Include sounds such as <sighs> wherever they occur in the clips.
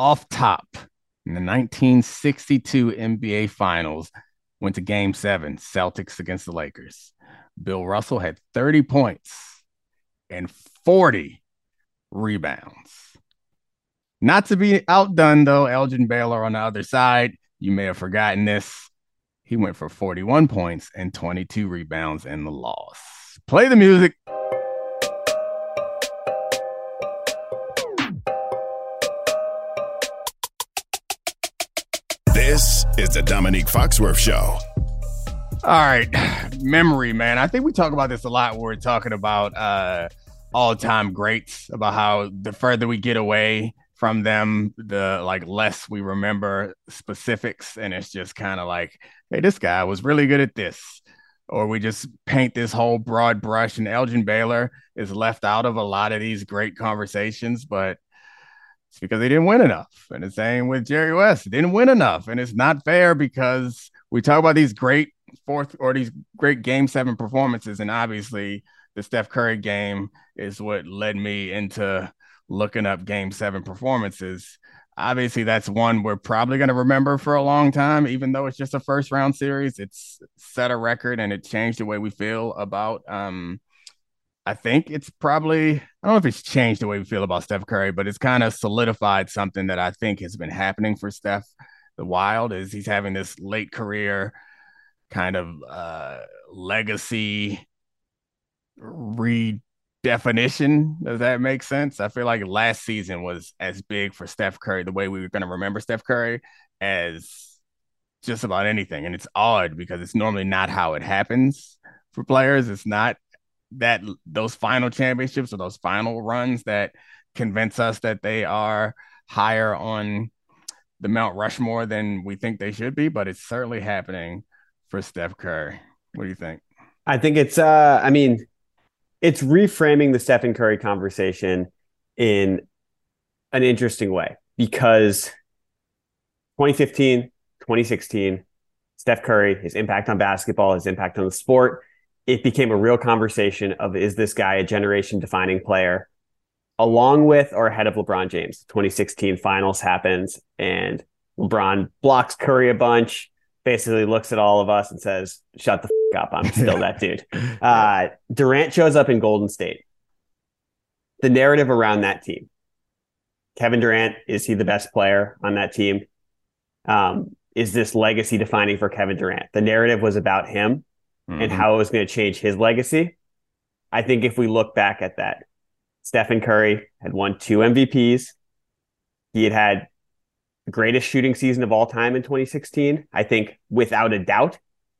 off top in the 1962 NBA Finals, went to game seven, Celtics against the Lakers. Bill Russell had 30 points and 40 rebounds. Not to be outdone, though, Elgin Baylor on the other side, you may have forgotten this. He went for 41 points and 22 rebounds in the loss. Play the music. This is the Domonique Foxworth Show. All right, memory, man. I think we talk about this a lot when we're talking about uh, all-time greats, about how the further we get away from them, the like less we remember specifics, and it's just kind of like, hey, this guy was really good at this, or we just paint this whole broad brush, and Elgin Baylor is left out of a lot of these great conversations, but it's because they didn't win enough. And the same with Jerry West, didn't win enough. And it's not fair because we talk about these great fourth or these great game seven performances. And obviously, the Steph Curry game is what led me into looking up game seven performances. Obviously, that's one we're probably going to remember for a long time, even though it's just a first round series. It's set a record and it changed the way we feel about um, I think it's probably, I don't know if it's changed the way we feel about Steph Curry, but it's kind of solidified something that I think has been happening for Steph the Wild is he's having this late career kind of uh, legacy redefinition. Does that make sense? I feel like last season was as big for Steph Curry, the way we were going to remember Steph Curry, as just about anything. And it's odd because it's normally not how it happens for players. It's not that those final championships or those final runs that convince us that they are higher on the Mount Rushmore than we think they should be, but it's certainly happening for Steph Curry. What do you think? I think it's uh I mean it's reframing the Stephen Curry conversation in an interesting way because 2015, 2016, Steph Curry, his impact on basketball, his impact on the sport, it became a real conversation of is this guy a generation defining player along with or ahead of LeBron James. 2016 finals happens and LeBron blocks Curry a bunch, basically looks at all of us and says, shut the f- up. I'm still that <laughs> dude. Uh, Durant shows up in Golden State. The narrative around that team. Kevin Durant, is he the best player on that team? Um, is this legacy defining for Kevin Durant? The narrative was about him mm-hmm. and how it was going to change his legacy. I think if we look back at that, Stephen Curry had won two MVPs. He had had the greatest shooting season of all time in 2016. I think without a doubt,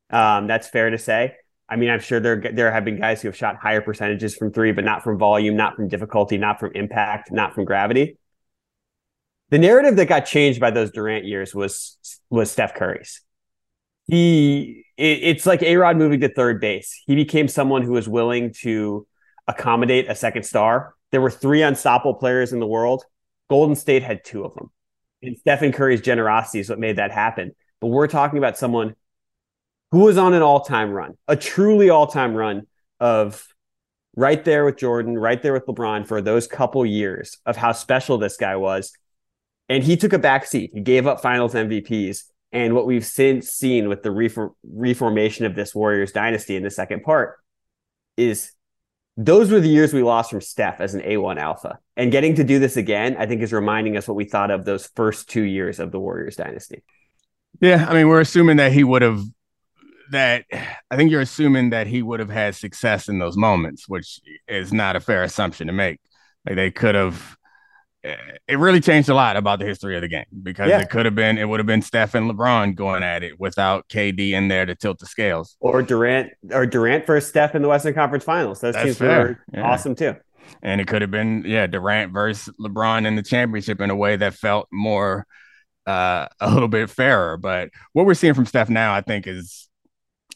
um, that's fair to say. I mean, I'm sure there there have been guys who have shot higher percentages from three, but not from volume, not from difficulty, not from impact, not from gravity. The narrative that got changed by those Durant years was was Steph Curry's. He it, it's like A Rod moving to third base. He became someone who was willing to accommodate a second star. There were three unstoppable players in the world. Golden State had two of them. And Stephen Curry's generosity is what made that happen. But we're talking about someone who was on an all time run, a truly all time run of right there with Jordan, right there with LeBron for those couple years of how special this guy was. And he took a back seat. He gave up finals MVPs and what we've since seen with the reform, reformation of this Warriors dynasty in the second part is those were the years we lost from Steph as an A1 alpha. And getting to do this again, I think is reminding us what we thought of those first two years of the Warriors dynasty. Yeah. I mean, we're assuming that he would have, that I think you're assuming that he would have had success in those moments, which is not a fair assumption to make. Like they could have it really changed a lot about the history of the game because yeah. it could have been it would have been Steph and LeBron going at it without KD in there to tilt the scales. Or Durant or Durant versus Steph in the Western Conference Finals. Those That's teams fair. were yeah. awesome too. And it could have been, yeah, Durant versus LeBron in the championship in a way that felt more uh, <laughs> a little bit fairer. But what we're seeing from Steph now, I think, is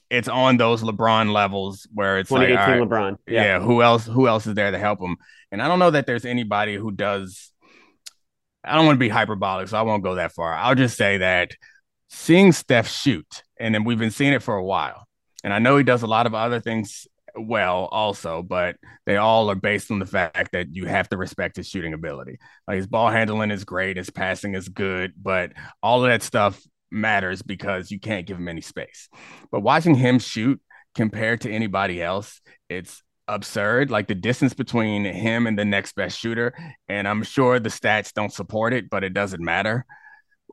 it's on those LeBron levels where it's like, right, LeBron. Yeah. yeah, who else? Who else is there to help him? And I don't know that there's anybody who does I don't want to be hyperbolic, so I won't go that far. I'll just say that seeing Steph shoot, and then we've been seeing it for a while, and I know he does a lot of other things well also, but they all are based on the fact that you have to respect his shooting ability. Like his ball handling is great, his passing is good, but all of that stuff matters because you can't give him any space. But watching him shoot compared to anybody else, it's absurd. Like the distance between him and the next best shooter, and I'm sure the stats don't support it, but it doesn't matter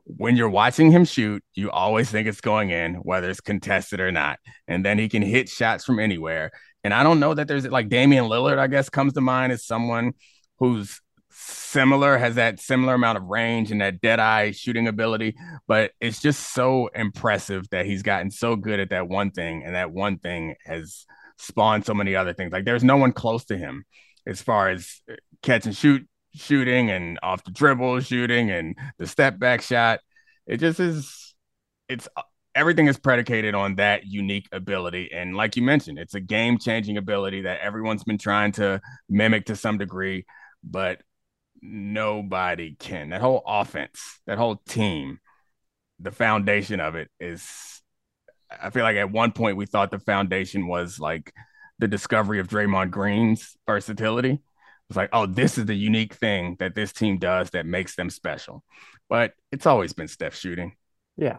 when you're watching him shoot, you always think it's going in, whether it's contested or not. And then he can hit shots from anywhere. And I don't know that there's like Damian Lillard, I guess, comes to mind as someone who's similar, has that similar amount of range and that dead eye shooting ability. But it's just so impressive that he's gotten so good at that one thing. And that one thing has spawned so many other things. Like there's no one close to him as far as uh, catch and shoot shooting and off the dribble shooting and the step back shot. It just is, it's uh, everything is predicated on that unique ability. And like you mentioned, it's a game changing ability that everyone's been trying to mimic to some degree, but nobody can. That whole offense, that whole team, the foundation of it is. I feel like at one point we thought the foundation was like the discovery of Draymond Green's versatility it's like, oh, this is the unique thing that this team does that makes them special. But it's always been Steph shooting. Yeah.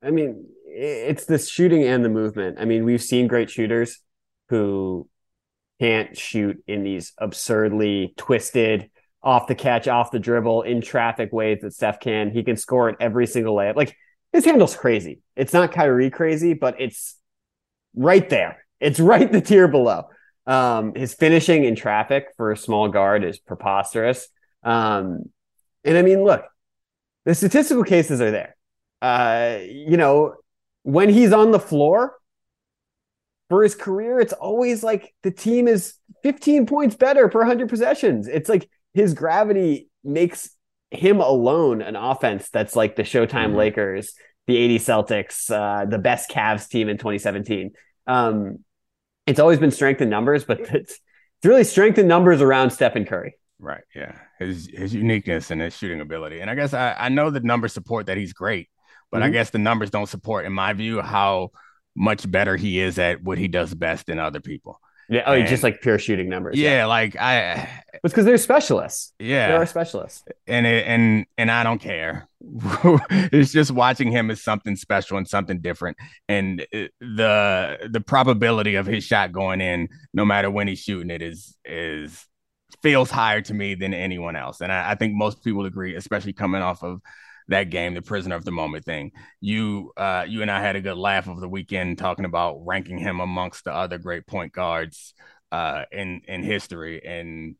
I mean, it's the shooting and the movement. I mean, we've seen great shooters who can't shoot in these absurdly twisted, off the catch, off the dribble, in traffic ways that Steph can. He can score at every single layup. Like his handle's crazy. It's not Kyrie crazy, but it's right there. It's <laughs> right the tier below. Um, his finishing in traffic for a small guard is preposterous. Um, and I mean, look, the statistical cases are there. Uh, you know, when he's on the floor for his career, it's always like the team is 15 points better per 100 possessions. It's like his gravity makes him alone an offense that's like the Showtime mm-hmm. Lakers, the 80 Celtics, uh, the best Cavs team in 2017. Um, it's always been strength in numbers, but <laughs> it's, it's really strength in numbers around Stephen Curry. Right. Yeah. His his uniqueness and his shooting ability. And I guess I, I know the numbers support that he's great, but mm-hmm. I guess the numbers don't support, in my view, how much better he is at what he does best than other people. Yeah. Oh, and, just like pure shooting numbers. Yeah, yeah. like I. It's because they're specialists. Yeah, they are specialists. And it, and and I don't care. <laughs> it's just watching him is something special and something different. And it, the the probability of his shot going in, no matter when he's shooting it, is is feels higher to me than anyone else. And I, I think most people agree, especially coming off of that game, the prisoner of the moment thing. You uh, you and I had a good laugh over the weekend talking about ranking him amongst the other great point guards uh, in in history, and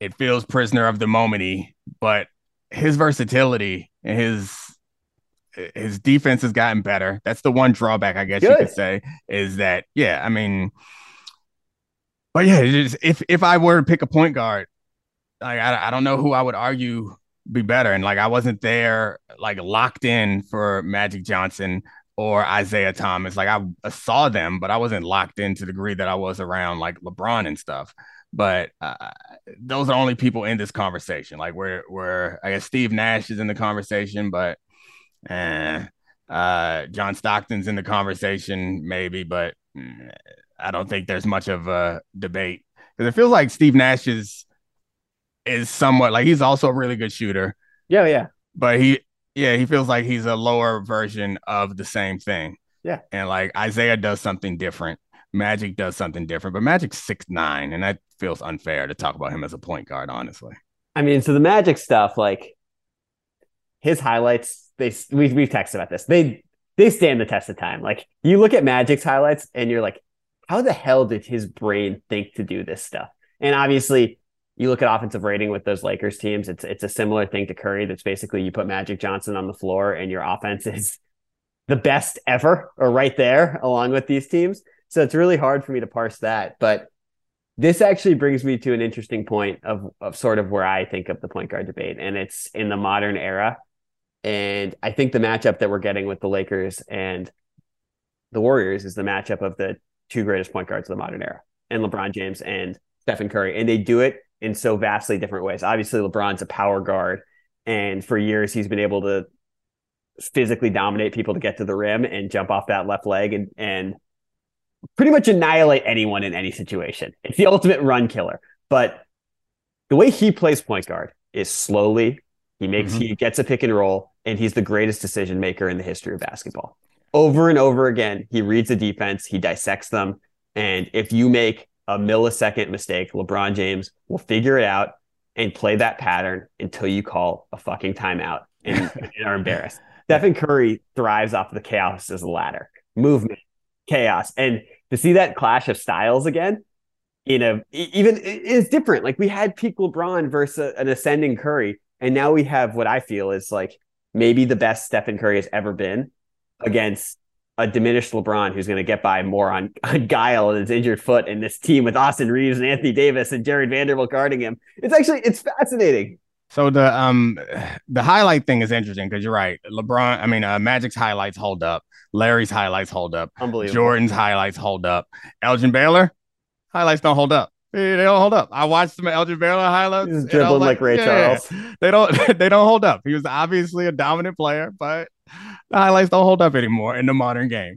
it feels prisoner of the momenty, but his versatility and his his defense has gotten better. That's the one drawback, I guess good. you could say, is that yeah, I mean, but yeah, if if I were to pick a point guard, like I, I don't know who I would argue be better. And like I wasn't there like locked in for Magic Johnson or Isiah Thomas. Like I, saw them, but I wasn't locked in to the degree that I was around like LeBron and stuff. But uh, those are only people in this conversation. Like where where I guess Steve Nash is in the conversation, but eh, uh, John Stockton's in the conversation maybe, but mm, I don't think there's much of a debate because it feels like Steve Nash is somewhat like he's also a really good shooter. Yeah, yeah. But he yeah, he feels like he's a lower version of the same thing. Yeah. And like Isiah does something different. Magic does something different, but Magic's six nine, and that feels unfair to talk about him as a point guard, honestly. I mean, so the Magic stuff, like his highlights, they we we've texted about this. They they stand the test of time. Like you look at Magic's highlights, and you're like, how the hell did his brain think to do this stuff? And obviously, you look at offensive rating with those Lakers teams, it's it's a similar thing to Curry. That's basically you put Magic Johnson on the floor and your offense <laughs> is the best ever or right there along with these teams. So it's really hard for me to parse that. But this actually brings me to an interesting point of of sort of where I think of the point guard debate. And it's in the modern era. And I think the matchup that we're getting with the Lakers and the Warriors is the matchup of the two greatest point guards of the modern era and LeBron James and Stephen Curry. And they do it in so vastly different ways. Obviously, LeBron's a power guard, and for years he's been able to physically dominate people to get to the rim and jump off that left leg and and pretty much annihilate anyone in any situation. It's the ultimate run killer. But the way he plays point guard is slowly. He makes mm-hmm. he gets a pick and roll, and he's the greatest decision maker in the history of basketball. Over and over again, he reads the defense, he dissects them, and if you make a millisecond mistake, LeBron James will figure it out and play that pattern until you call a fucking timeout and, <laughs> and are embarrassed. Stephen Curry thrives off the chaos as a ladder, movement, chaos, and to see that clash of styles again in a even is different. Like we had peak LeBron versus an ascending Curry, and now we have what I feel is like maybe the best Stephen Curry has ever been against a diminished LeBron who's going to get by more on, <laughs> on guile and his injured foot in this team with Austin Reaves and Anthony Davis and Jarred Vanderbilt guarding him. It's actually it's fascinating. So the um the highlight thing is interesting because you're right. LeBron, I mean, uh, Magic's highlights hold up. Larry's highlights hold up. Unbelievable. Jordan's highlights hold up. Elgin Baylor highlights don't hold up. They don't hold up. I watched some Elgin Baylor highlights. He's dribbling like, like, Ray yeah, Charles. They don't. <laughs> They don't hold up. He was obviously a dominant player, but the highlights don't hold up anymore in the modern game.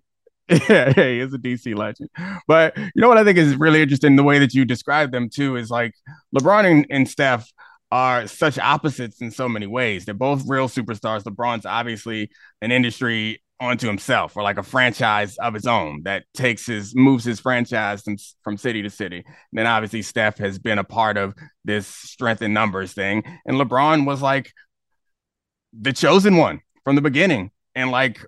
<laughs> yeah, he is a DC legend. But you know what I think is really interesting? The way that you describe them too is like LeBron and, and Steph are such opposites in so many ways. They're both real superstars. LeBron's obviously an industry onto himself or like a franchise of his own that takes his moves his franchise from, from city to city. And then obviously Steph has been a part of this strength in numbers thing. And LeBron was like the chosen one from the beginning and like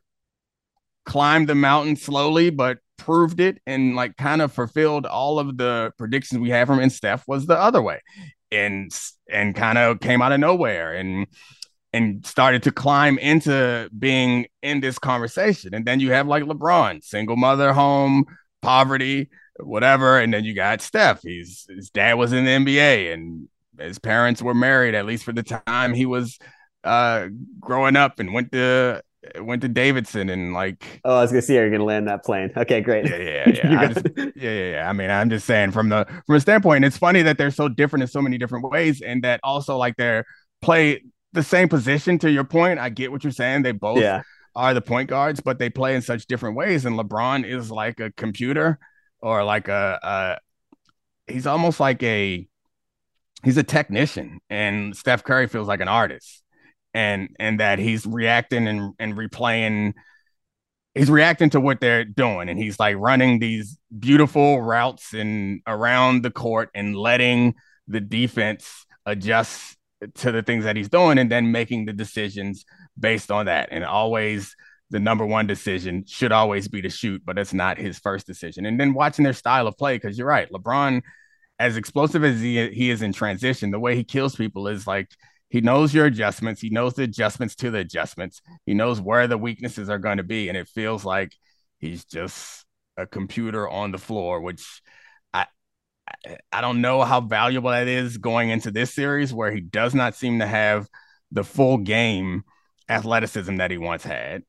climbed the mountain slowly, but proved it and like kind of fulfilled all of the predictions we had from and Steph was the other way and and kind of came out of nowhere and and started to climb into being in this conversation. And then you have like LeBron, single mother home, poverty, whatever. And then you got Steph. He's his dad was in the NBA and his parents were married, at least for the time he was uh growing up and went to went to Davidson and like oh I was gonna see you're gonna land that plane. Okay, great. Yeah, yeah, yeah. <laughs> just, yeah, yeah, yeah. I mean, I'm just saying from the from a standpoint, it's funny that they're so different in so many different ways, and that also like they're play the same position to your point. I get what you're saying. They both yeah. are the point guards, but they play in such different ways. And LeBron is like a computer or like a, a he's almost like a he's a technician and Steph Curry feels like an artist and and that he's reacting and, and replaying he's reacting to what they're doing and he's like running these beautiful routes and around the court and letting the defense adjust to the things that he's doing and then making the decisions based on that. And always the number one decision should always be to shoot, but it's not his first decision. And then watching their style of play, because you're right, LeBron, as explosive as he, he is in transition, the way he kills people is like he knows your adjustments, he knows the adjustments to the adjustments, he knows where the weaknesses are going to be. And it feels like he's just a computer on the floor, which I I don't know how valuable that is going into this series where he does not seem to have the full game athleticism that he once had.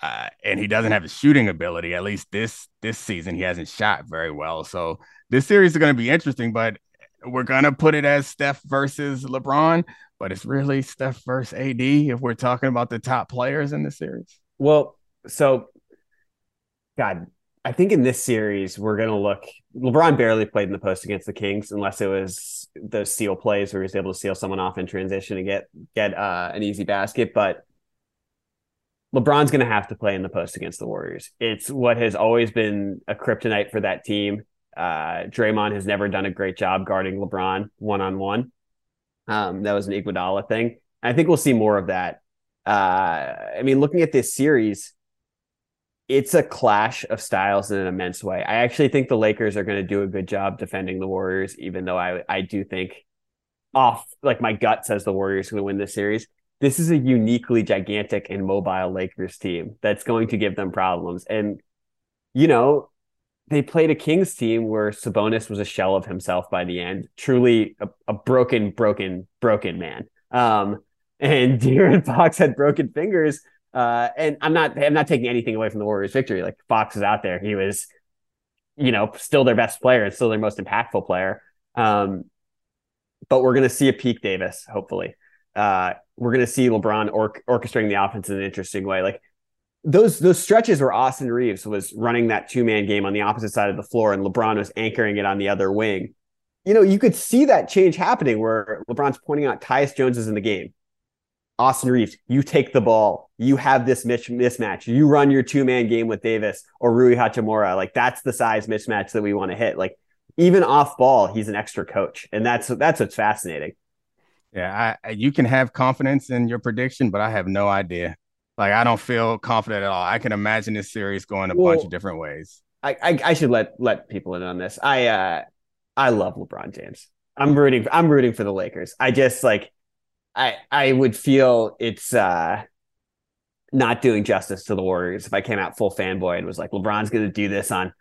Uh, and he doesn't have the shooting ability. At least this this season, he hasn't shot very well. So this series is going to be interesting. But we're going to put it as Steph versus LeBron. But it's really Steph versus AD if we're talking about the top players in the series. Well, so God, I think in this series we're going to look. LeBron barely played in the post against the Kings, unless it was those seal plays where he was able to seal someone off in transition and get get uh, an easy basket. But LeBron's going to have to play in the post against the Warriors. It's what has always been a kryptonite for that team. Uh, Draymond has never done a great job guarding LeBron one on one. That was an Iguodala thing. I think we'll see more of that. Uh, I mean, looking at this series it's a clash of styles in an immense way. I actually think the Lakers are going to do a good job defending the Warriors, even though I I do think off like my gut says the Warriors are going to win this series. This is a uniquely gigantic and mobile Lakers team that's going to give them problems. And you know, they played a Kings team where Sabonis was a shell of himself by the end, truly a, a broken, broken, broken man. Um, and <laughs> De'Aaron Fox had broken fingers uh, and I'm not I'm not taking anything away from the Warriors' victory. Like Fox is out there, he was, you know, still their best player and still their most impactful player. Um, but we're gonna see a peak Davis, hopefully. Uh, we're gonna see LeBron or- orchestrating the offense in an interesting way. Like those those stretches where Austin Reaves was running that two man game on the opposite side of the floor and LeBron was anchoring it on the other wing. You know, you could see that change happening where LeBron's pointing out Tyus Jones is in the game. Austin Reaves, you take the ball. You have this mismatch. You run your two man game with Davis or Rui Hachimura. Like that's the size mismatch that we want to hit. Like even off ball, he's an extra coach, and that's that's what's fascinating. Yeah, I, you can have confidence in your prediction, but I have no idea. Like I don't feel confident at all. I can imagine this series going a well, bunch of different ways. I, I, I should let let people in on this. I uh I love LeBron James. I'm rooting I'm rooting for the Lakers. I just like I I would feel it's uh not doing justice to the Warriors if I came out full fanboy and was like LeBron's going to do this on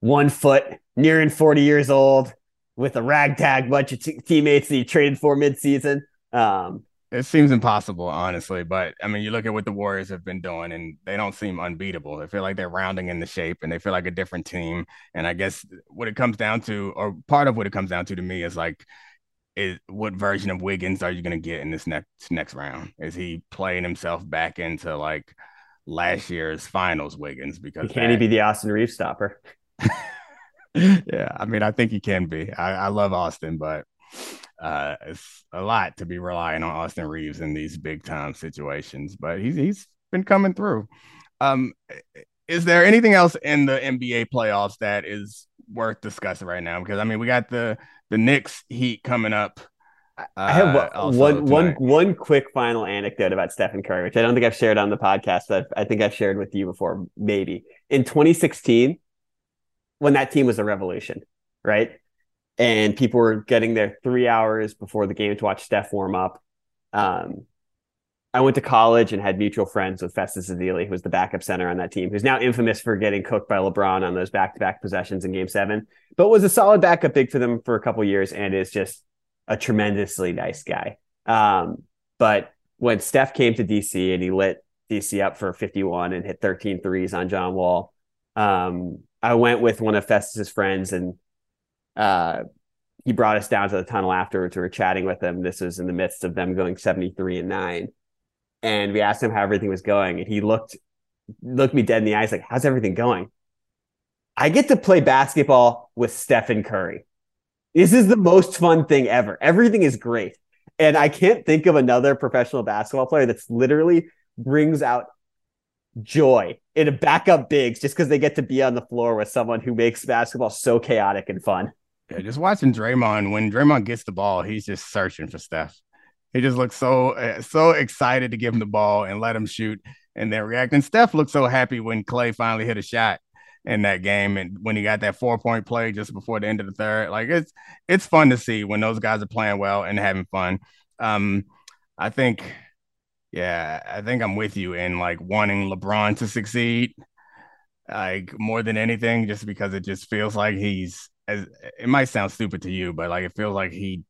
one foot, nearing 40 years old, with a ragtag bunch of t- teammates that he traded for midseason. Um, it seems impossible, honestly. But I mean, you look at what the Warriors have been doing, and they don't seem unbeatable. They feel like they're rounding in the shape, and they feel like a different team. And I guess what it comes down to, or part of what it comes down to, to me, is like, is what version of Wiggins are you going to get in this next next round? Is he playing himself back into like last year's finals Wiggins? Because can that, he be the Austin Reaves stopper? <laughs> yeah, I mean, I think he can be. I, I love Austin, but uh, it's a lot to be relying on Austin Reaves in these big time situations. But he's he's been coming through. Um, is there anything else in the NBA playoffs that is worth discussing right now? Because I mean, we got the the Knicks Heat coming up. I have uh, one one one quick final anecdote about Stephen Curry, which I don't think I've shared on the podcast, but I think I've shared with you before. Maybe in 2016, when that team was a revolution, right? And people were getting there three hours before the game to watch Steph warm up. Um, I went to college and had mutual friends with Festus Ezeli, who was the backup center on that team, who's now infamous for getting cooked by LeBron on those back-to-back possessions in Game Seven, but was a solid backup big for them for a couple years and is just a tremendously nice guy. Um, but when Steph came to DC and he lit DC up for 51 and hit 13 threes on John Wall, um, I went with one of Festus's friends and uh, he brought us down to the tunnel afterwards. We were chatting with him. This was in the midst of them going 73 and nine. And we asked him how everything was going. And he looked looked me dead in the eyes, like, how's everything going? I get to play basketball with Stephen Curry. This is the most fun thing ever. Everything is great. And I can't think of another professional basketball player that's literally brings out joy in a backup bigs just because they get to be on the floor with someone who makes basketball so chaotic and fun. Yeah, just watching Draymond when Draymond gets the ball, he's just searching for Steph. He just looks so uh, so excited to give him the ball and let him shoot and then react. And Steph looked so happy when Clay finally hit a shot in that game and when he got that four point play just before the end of the third. Like it's it's fun to see when those guys are playing well and having fun. Um, I think yeah, I think I'm with you in like wanting LeBron to succeed, like more than anything, just because it just feels like he's as it might sound stupid to you, but like it feels like he.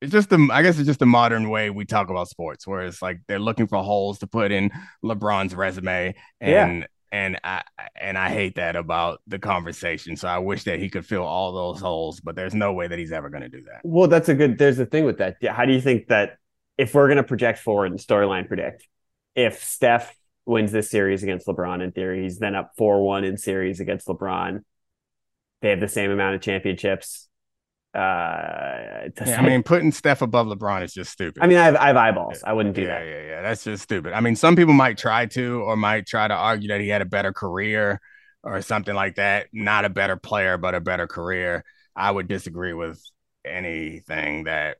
It's just the, I guess it's just the modern way we talk about sports, where it's like they're looking for holes to put in LeBron's resume, and yeah. and I and I hate that about the conversation. So I wish that he could fill all those holes, but there's no way that he's ever going to do that. Well, that's a good. There's a thing with that. How do you think that if we're going to project forward and storyline predict, if Steph wins this series against LeBron in theory, he's then up 4 1 in series against LeBron. They have the same amount of championships. Uh, yeah, I mean, putting Steph above LeBron is just stupid. I mean, I have, I have eyeballs. I wouldn't do that. yeah, that. Yeah, yeah, That's just stupid. I mean, some people might try to or might try to argue that he had a better career or something like that. Not a better player, but a better career. I would disagree with anything that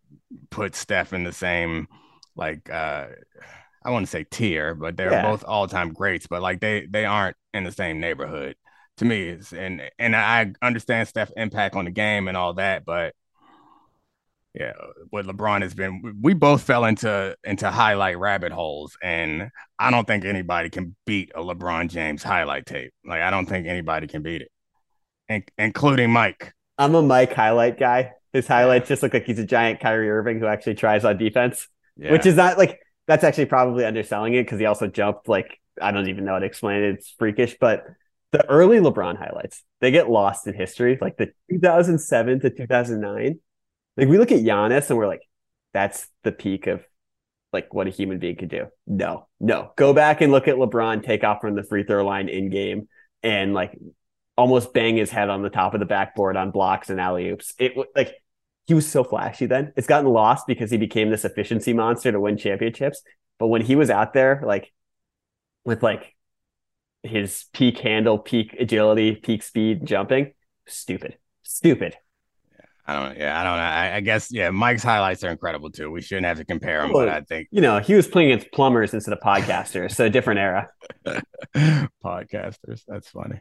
puts Steph in the same like uh I want to say tier, but they're yeah. both all time greats, but like they they aren't in the same neighborhood to me. and and I understand Steph's impact on the game and all that, but yeah, what LeBron has been, we both fell into into highlight rabbit holes, and I don't think anybody can beat a LeBron James highlight tape. Like I don't think anybody can beat it, in- including Mike. I'm a Mike highlight guy. His highlights just look like he's a giant Kyrie Irving who actually tries on defense, yeah. which is not like that's actually probably underselling it because he also jumped like I don't even know how to explain it. It's freakish, but the early LeBron highlights they get lost in history, like the 2007 to 2009. Like we look at Giannis and we're like, that's the peak of like what a human being could do. No, no. Go back and look at LeBron take off from the free throw line in game and like almost bang his head on the top of the backboard on blocks and alley oops. It like he was so flashy then. It's gotten lost because he became this efficiency monster to win championships. But when he was out there, like with like his peak handle, peak agility, peak speed, jumping, stupid, stupid. I don't. Yeah, I don't know. I, I, guess. Yeah, Mike's highlights are incredible too. We shouldn't have to compare them, well, but I think you know he was playing against plumbers instead of podcasters, so different era. <laughs> podcasters. That's funny.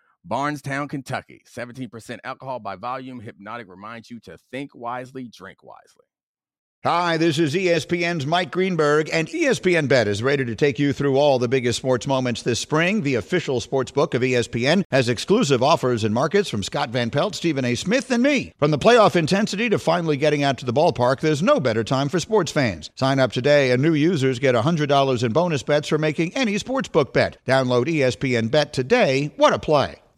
Bardstown, Kentucky. 17% alcohol by volume. Hypnotic reminds you to think wisely, drink wisely. Hi, this is ESPN's Mike Greenberg, and ESPN Bet is ready to take you through all the biggest sports moments this spring. The official sports book of ESPN has exclusive offers and markets from Scott Van Pelt, Stephen A. Smith, and me. From the playoff intensity to finally getting out to the ballpark, there's no better time for sports fans. Sign up today, and new users get $100 in bonus bets for making any sportsbook bet. Download ESPN Bet today. What a play!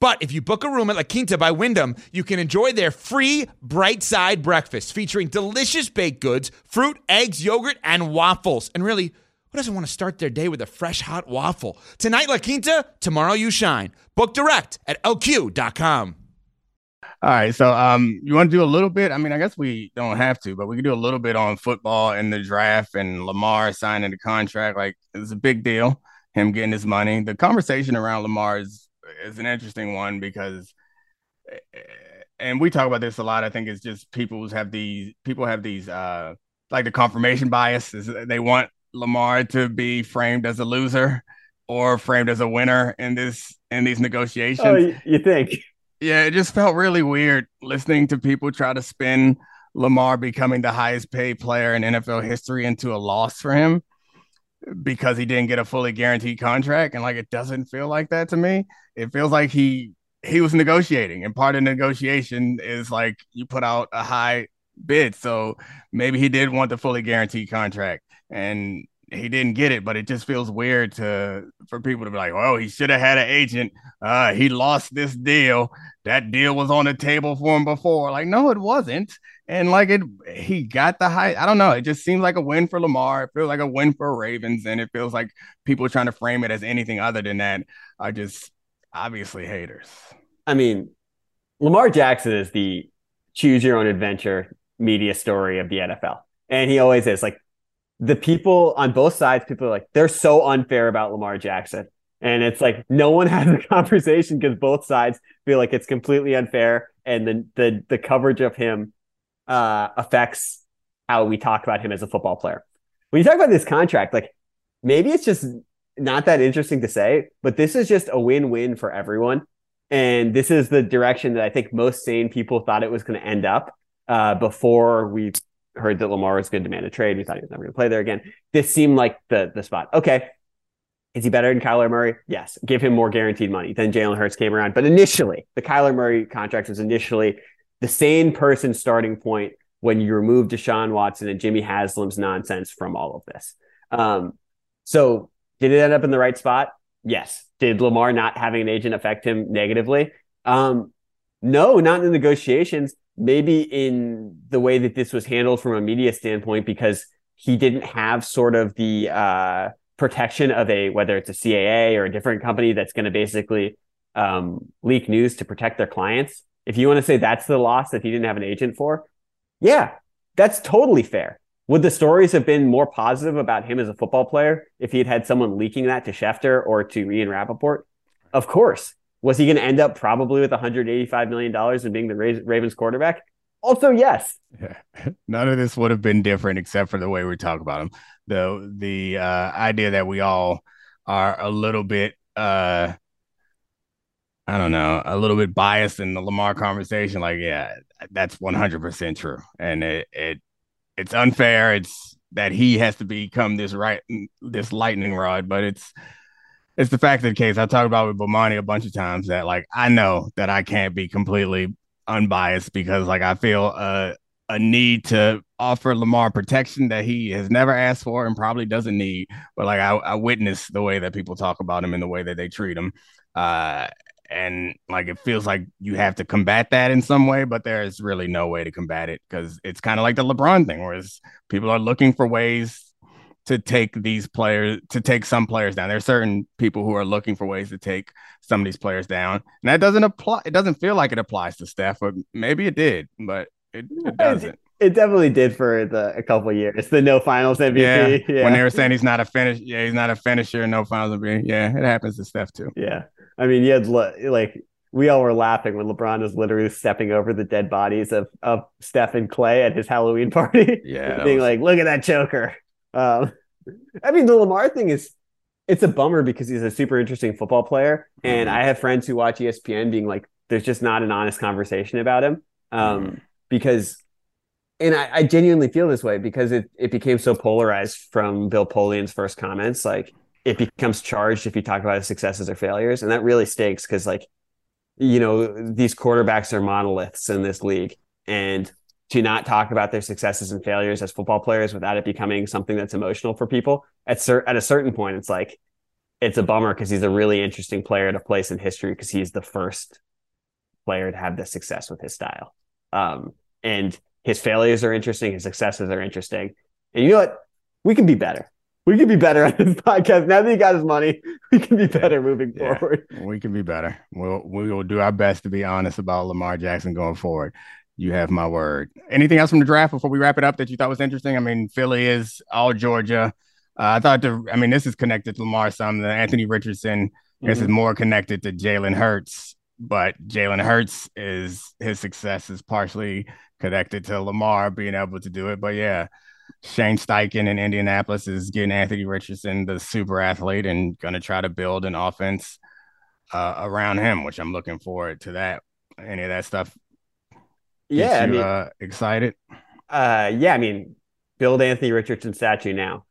But if you book a room at La Quinta by Wyndham, you can enjoy their free bright side breakfast featuring delicious baked goods, fruit, eggs, yogurt, and waffles. And really, who doesn't want to start their day with a fresh hot waffle? Tonight, La Quinta, tomorrow, you shine. Book direct at lq.com. All right, so um, you want to do a little bit? I mean, I guess we don't have to, but we can do a little bit on football and the draft and Lamar signing the contract. Like, it's a big deal. Him getting his money. The conversation around Lamar is is an interesting one because and we talk about this a lot. I think it's just people have these people have these uh like the confirmation bias is they want Lamar to be framed as a loser or framed as a winner in this in these negotiations. Oh, you think? Yeah, it just felt really weird listening to people try to spin Lamar becoming the highest paid player in NFL history into a loss for him because he didn't get a fully guaranteed contract and like it doesn't feel like that to me. It feels like he he was negotiating and part of negotiation is like you put out a high bid so maybe he did want the fully guaranteed contract and he didn't get it but it just feels weird to for people to be like oh he should have had an agent. Uh he lost this deal. That deal was on the table for him before. Like no it wasn't and like it, he got the high. I don't know. It just seems like a win for Lamar. It feels like a win for Ravens, and it feels like people trying to frame it as anything other than that are just obviously haters. I mean, Lamar Jackson is the choose your own adventure media story of the NFL, and he always is. Like the people on both sides, people are like they're so unfair about Lamar Jackson. And it's like no one <laughs> has a conversation because both sides feel like it's completely unfair, and the the the coverage of him uh, affects how we talk about him as a football player. When you talk about this contract, like maybe it's just not that interesting to say, but this is just a win-win for everyone. And this is the direction that I think most sane people thought it was going to end up uh, before we heard that Lamar was going to demand a trade. We thought he was never going to play there again. This seemed like the the spot. Okay, is he better than Kyler Murray? Yes. Give him more guaranteed money. Then Jalen Hurts came around. But initially, the Kyler Murray contract was initially the sane person starting point when you remove Deshaun Watson and Jimmy Haslam's nonsense from all of this. Um, so did it end up in the right spot? Yes. Did Lamar not having an agent affect him negatively? Um, no, not in the negotiations. Maybe in the way that this was handled from a media standpoint, because he didn't have sort of the uh, protection of a whether it's a CAA or a different company that's going to basically um, leak news to protect their clients. If you want to say that's the loss that he didn't have an agent for, yeah, that's totally fair. Would the stories have been more positive about him as a football player if he had had someone leaking that to Schefter or to Ian Rapoport? Of course. Was he going to end up probably with $185 million and being the Ravens quarterback? Also, yes. Yeah. <laughs> None of this would have been different except for the way we talk about him. The the uh, idea that we all are a little bit uh, I don't know, a little bit biased in the Lamar conversation. Like, yeah, that's 100% true. And it, it it's unfair. It's that he has to become this right this lightning rod, but it's it's the fact of the case. I talked about with Bomani a bunch of times that like I know that I can't be completely unbiased because like I feel a a need to offer Lamar protection that he has never asked for and probably doesn't need. But like I, I witness the way that people talk about him and the way that they treat him. Uh, and like it feels like you have to combat that in some way, but there's really no way to combat it because it's kind of like the LeBron thing, whereas people are looking for ways to take these players to take some players down. There's certain people who are looking for ways to take some of these players down, and that doesn't apply. It doesn't feel like it applies to Steph, but maybe it did, but it, it doesn't. It definitely did for the a couple years. The no finals MVP. Yeah. yeah. When they were saying he's not a finish, yeah, he's not a finisher, no finals MVP. Yeah, it happens to Steph too. Yeah. I mean, you had like we all were laughing when LeBron was literally stepping over the dead bodies of of Steph and Clay at his Halloween party. Yeah, <laughs> being was... like, "Look at that choker." Um, I mean, the Lamar thing is it's a bummer because he's a super interesting football player, and mm-hmm. I have friends who watch ESPN being like, "There's just not an honest conversation about him," um, mm-hmm. because. And I, I genuinely feel this way because it, it became so polarized from Bill Polian's first comments. Like, it becomes charged if you talk about his successes or failures. And that really stinks because, like, you know, these quarterbacks are monoliths in this league. And to not talk about their successes and failures as football players without it becoming something that's emotional for people at, cer- at a certain point, it's like, it's a bummer because he's a really interesting player to place in history because he's the first player to have the success with his style. Um, and his failures are interesting, his successes are interesting. And you know what? We can be better we can be better at this podcast. Now that he got his money, we can be better moving yeah, forward. We can be better. We'll we will do our best to be honest about Lamar Jackson going forward. You have my word. Anything else from the draft before we wrap it up that you thought was interesting? I mean, Philly is all Georgia. Uh, I thought the, I mean, this is connected to Lamar some. The Anthony Richardson, mm-hmm. this is mm-hmm. more connected to Jalen Hurts, but Jalen Hurts is his success is partially connected to Lamar being able to do it. But yeah, Shane Steichen in Indianapolis is getting Anthony Richardson, the super athlete, and going to try to build an offense uh, around him, which I'm looking forward to that. Any of that stuff? Yeah, you, I mean, uh, excited. Uh, yeah, I mean, build Anthony Richardson statue now.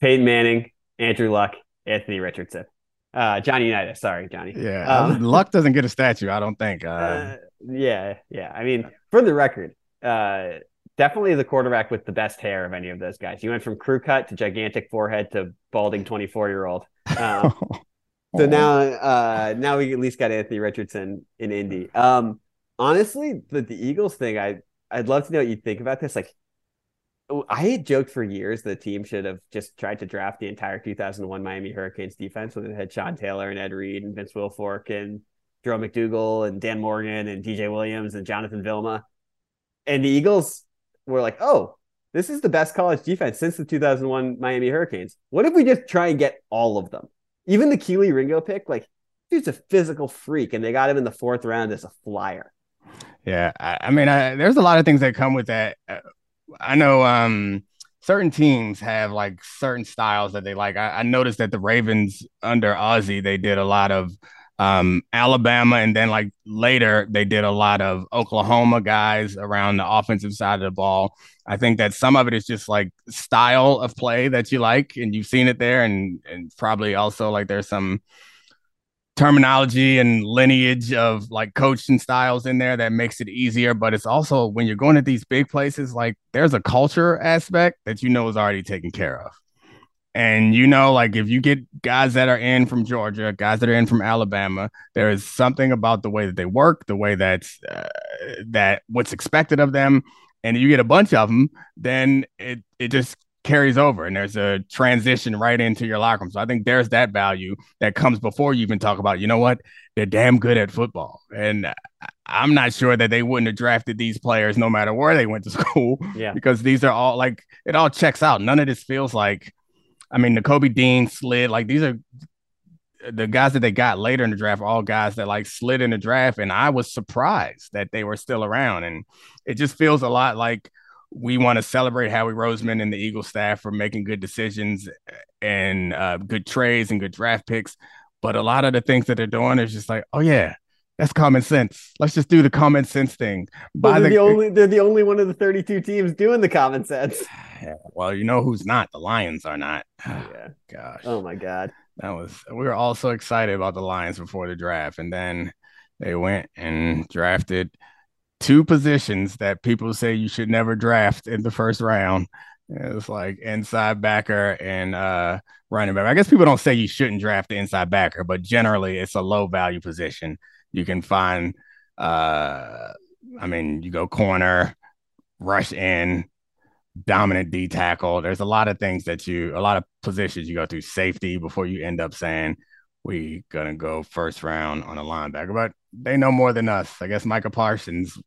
Peyton Manning, Andrew Luck, Anthony Richardson, uh, Johnny Unitas. Sorry, Johnny. Yeah, um, Luck doesn't get a statue. I don't think. <laughs> Uh, uh, yeah, yeah. I mean, for the record, uh, definitely the quarterback with the best hair of any of those guys. You went from crew cut to gigantic forehead to balding 24 year old. Um, <laughs> so now, uh, now we at least got Anthony Richardson in Indy. Um, honestly, the, the Eagles thing, I, I'd love to know what you think about this. Like, I had joked for years the team should have just tried to draft the entire 2001 Miami Hurricanes defense when it had Sean Taylor and Ed Reed and Vince Wilfork and Jerome McDougle and Dan Morgan and DJ Williams and Jonathan Vilma. And the Eagles we're like, oh, this is the best college defense since the 2001 Miami Hurricanes. What if we just try and get all of them? Even the Kelee Ringo pick, like, dude's a physical freak, and they got him in the fourth round as a flyer. Yeah, I, I mean, I, there's a lot of things that come with that. Uh, I know um, certain teams have like certain styles that they like. I, I noticed that the Ravens under Ozzie, they did a lot of um, Alabama, and then like later they did a lot of Oklahoma guys around the offensive side of the ball. I think that some of it is just like style of play that you like, and you've seen it there, and and probably also like there's some terminology and lineage of like coaching styles in there that makes it easier. But it's also when you're going to these big places, like there's a culture aspect that you know is already taken care of. And you know, like if you get guys that are in from Georgia, guys that are in from Alabama, there is something about the way that they work, the way that's uh, that what's expected of them, and you get a bunch of them, then it it just carries over and there's a transition right into your locker room. So I think there's that value that comes before you even talk about, you know what, they're damn good at football. And I'm not sure that they wouldn't have drafted these players no matter where they went to <laughs> school. Yeah. Because these are all like it all checks out. None of this feels like I mean, the Kobe Dean slid, like these are the guys that they got later in the draft, all guys that like slid in the draft. And I was surprised that they were still around. And it just feels a lot like we want to celebrate Howie Roseman and the Eagle staff for making good decisions and uh, good trades and good draft picks. But a lot of the things that they're doing is just like, oh yeah, that's common sense. Let's just do the common sense thing. Well, they're the, the, only they're the only one of the 32 teams doing the common sense. <sighs> Well, you know who's not? The Lions are not. <sighs> yeah. Gosh. Oh my god. That was we were all so excited about the Lions before the draft, and then they went and drafted two positions that people say you should never draft in the first round. It's like inside backer and uh, running back. I guess people don't say you shouldn't draft the inside backer, but generally it's a low value position. You can find, uh, I mean, you go corner, rush in, dominant D tackle. There's a lot of things that you, a lot of positions you go through safety before you end up saying, we gonna go first round on a linebacker, but they know more than us. I guess Micah Parsons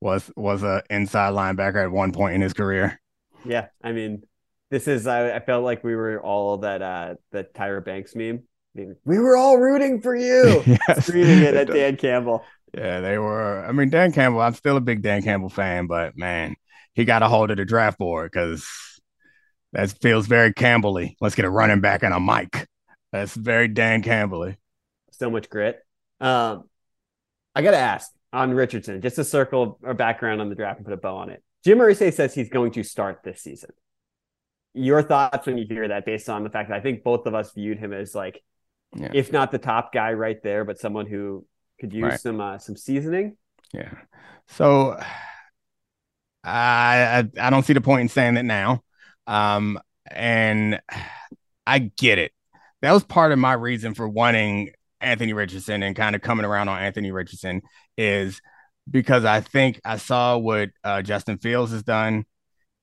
was was a inside linebacker at one point in his career. Yeah, I mean, this is I, I felt like we were all that uh the Tyra Banks meme. We were all rooting for you, <laughs> yes. <laughs> screaming it at <laughs> Dan Campbell. Yeah, they were. I mean, Dan Campbell. I'm still a big Dan Campbell fan, but man, he got a hold of the draft board because that feels very Campbelly. Let's get a running back and a mic. That's very Dan Campbelly. So much grit. Um, I got to ask on Richardson, just a circle or background on the draft and put a bow on it. Jim Irsay says he's going to start this season. Your thoughts when you hear that, based on the fact that I think both of us viewed him as like, yeah. if not the top guy right there, but someone who could use right. some uh, some seasoning. Yeah. So <sighs> I, I I don't see the point in saying that now. Um, and <sighs> I get it. That was part of my reason for wanting Anthony Richardson and kind of coming around on Anthony Richardson is because I think I saw what uh, Justin Fields has done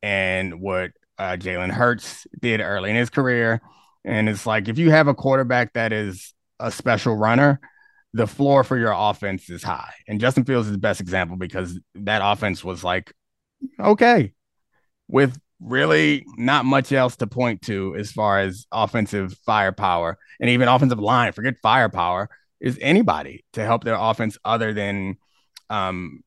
and what uh, Jalen Hurts did early in his career. And it's like if you have a quarterback that is a special runner, the floor for your offense is high. And Justin Fields is the best example because that offense was like, okay, with really not much else to point to as far as offensive firepower and even offensive line. Forget firepower is anybody to help their offense other than um,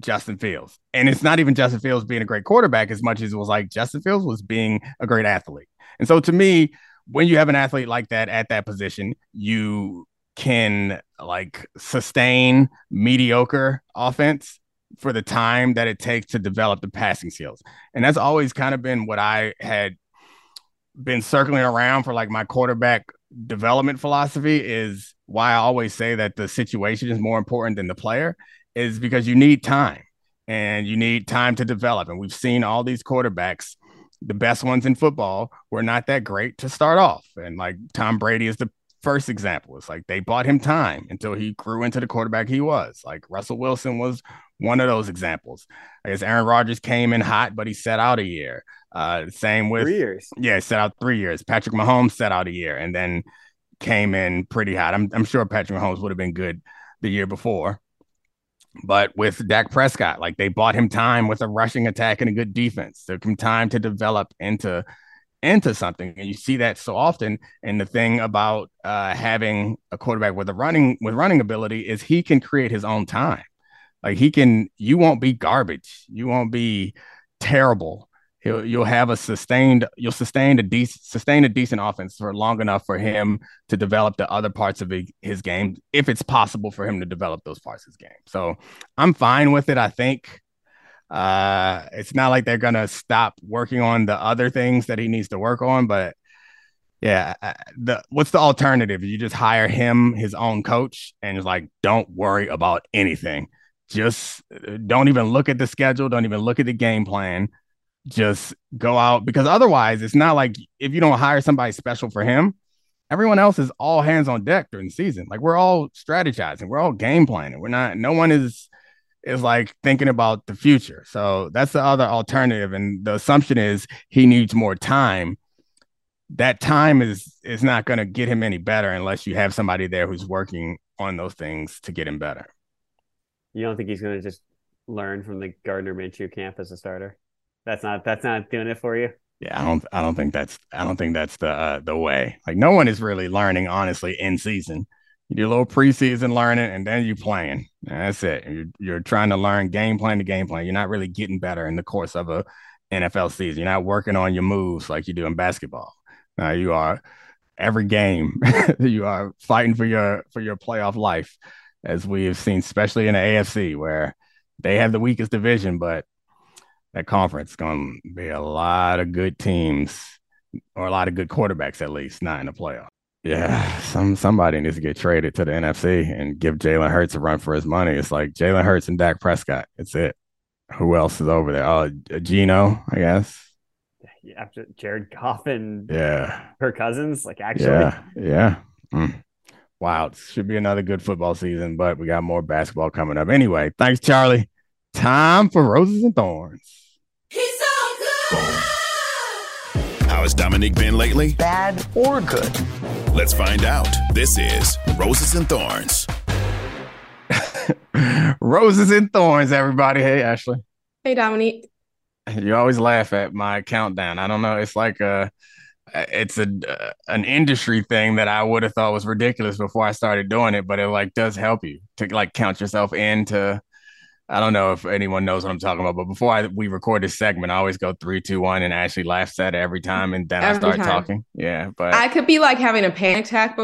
Justin Fields. And it's not even Justin Fields being a great quarterback as much as it was like Justin Fields was being a great athlete. And so to me, when you have an athlete like that at that position, you can like sustain mediocre offense for the time that it takes to develop the passing skills. And that's always kind of been what I had been circling around for like my quarterback development philosophy is why I always say that the situation is more important than the player is because you need time and you need time to develop. And we've seen all these quarterbacks, the best ones in football, were not that great to start off. And like Tom Brady is the first example. It's like they bought him time until he grew into the quarterback he was. Like Russell Wilson was one of those examples. I guess Aaron Rodgers came in hot, but he set out a year. Uh, same with three years. Yeah, set out three years. Patrick Mahomes set out a year and then came in pretty hot. I'm, I'm sure Patrick Mahomes would have been good the year before. But with Dak Prescott, like they bought him time with a rushing attack and a good defense. Took him time to develop into into something, and you see that so often. And the thing about uh, having a quarterback with a running with running ability is he can create his own time. Like he can, you won't be garbage. You won't be terrible. He'll, you'll have a sustained, you'll sustain a decent, sustain a decent offense for long enough for him to develop the other parts of his game, if it's possible for him to develop those parts of his game. So I'm fine with it. I think uh, it's not like they're gonna stop working on the other things that he needs to work on, but yeah, the what's the alternative? You just hire him, his own coach, and it's like, don't worry about anything just uh, don't even look at the schedule, don't even look at the game plan. Just go out because otherwise it's not like if you don't hire somebody special for him, everyone else is all hands on deck during the season. Like we're all strategizing, we're all game planning. We're not no one is is like thinking about the future. So that's the other alternative. And the assumption is he needs more time. That time is is not going to get him any better unless you have somebody there who's working on those things to get him better. You don't think he's going to just learn from the Gardner Minshew camp as a starter? That's not that's not doing it for you. Yeah, I don't I don't think that's I don't think that's the uh, the way. Like no one is really learning honestly in season. You do a little preseason learning and then you playing. That's it. You're, you're trying to learn game plan to game plan. You're not really getting better in the course of a NFL season. You're not working on your moves like you do in basketball. Now you are every game <laughs> you are fighting for your for your playoff life, as we have seen, especially in the AFC where they have the weakest division, but that conference is going to be a lot of good teams or a lot of good quarterbacks at least, not in the playoff. Yeah, some somebody needs to get traded to the NFC and give Jalen Hurts a run for his money. It's like Jalen Hurts and Dak Prescott. It's it. Who else is over there? Oh, Geno, I guess. After Jared Goff and yeah, Kirk Cousins, like actually, yeah, yeah. Mm. Wow, it should be another good football season, but we got more basketball coming up. Anyway, thanks, Charlie. Time for roses and thorns. He's. How has Domonique been lately? Bad or good? Let's find out. This is Roses and Thorns. <laughs> Roses and thorns, everybody. Hey, Ashley. Hey, Domonique. You always laugh at my countdown. I don't know. It's like a, it's a uh, an industry thing that I would have thought was ridiculous before I started doing it, but it like does help you to like count yourself into I don't know if anyone knows what I'm talking about, but before I, we record this segment, I always go three, two, one, and Ashley laughs at it every time, and then every I start time. talking. Yeah, but I could be like having a panic attack,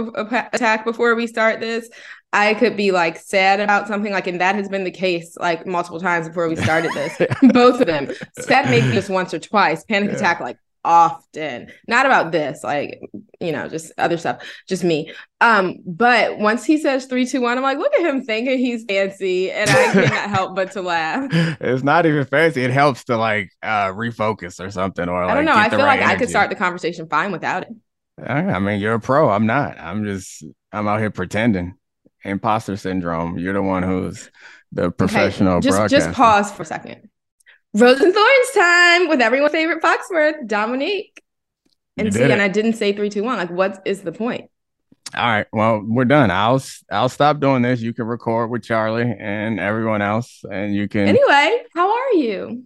attack before we start this. I could be like sad about something, like, and that has been the case like multiple times before we started this. <laughs> Both of them. Sad maybe just once or twice. Panic yeah. attack like often. Not about this like you know just other stuff just me. Um but once he says three two one i'm like look at him thinking he's fancy and i cannot <laughs> help but to laugh. It's not even fancy. It helps to like uh refocus or something or like, i don't know. i feel right like energy. i could start the conversation fine without it. I mean you're a pro. I'm not. I'm just i'm out here pretending. Imposter syndrome. You're the one who's the professional okay, just just pause for a second Rose and Thorns time with everyone's favorite Foxworth, Domonique. And see, and I didn't say three, two, one. Like, what is the point? All right. Well, we're done. I'll I'll stop doing this. You can record with Charlie and everyone else, and you can. Anyway, how are you?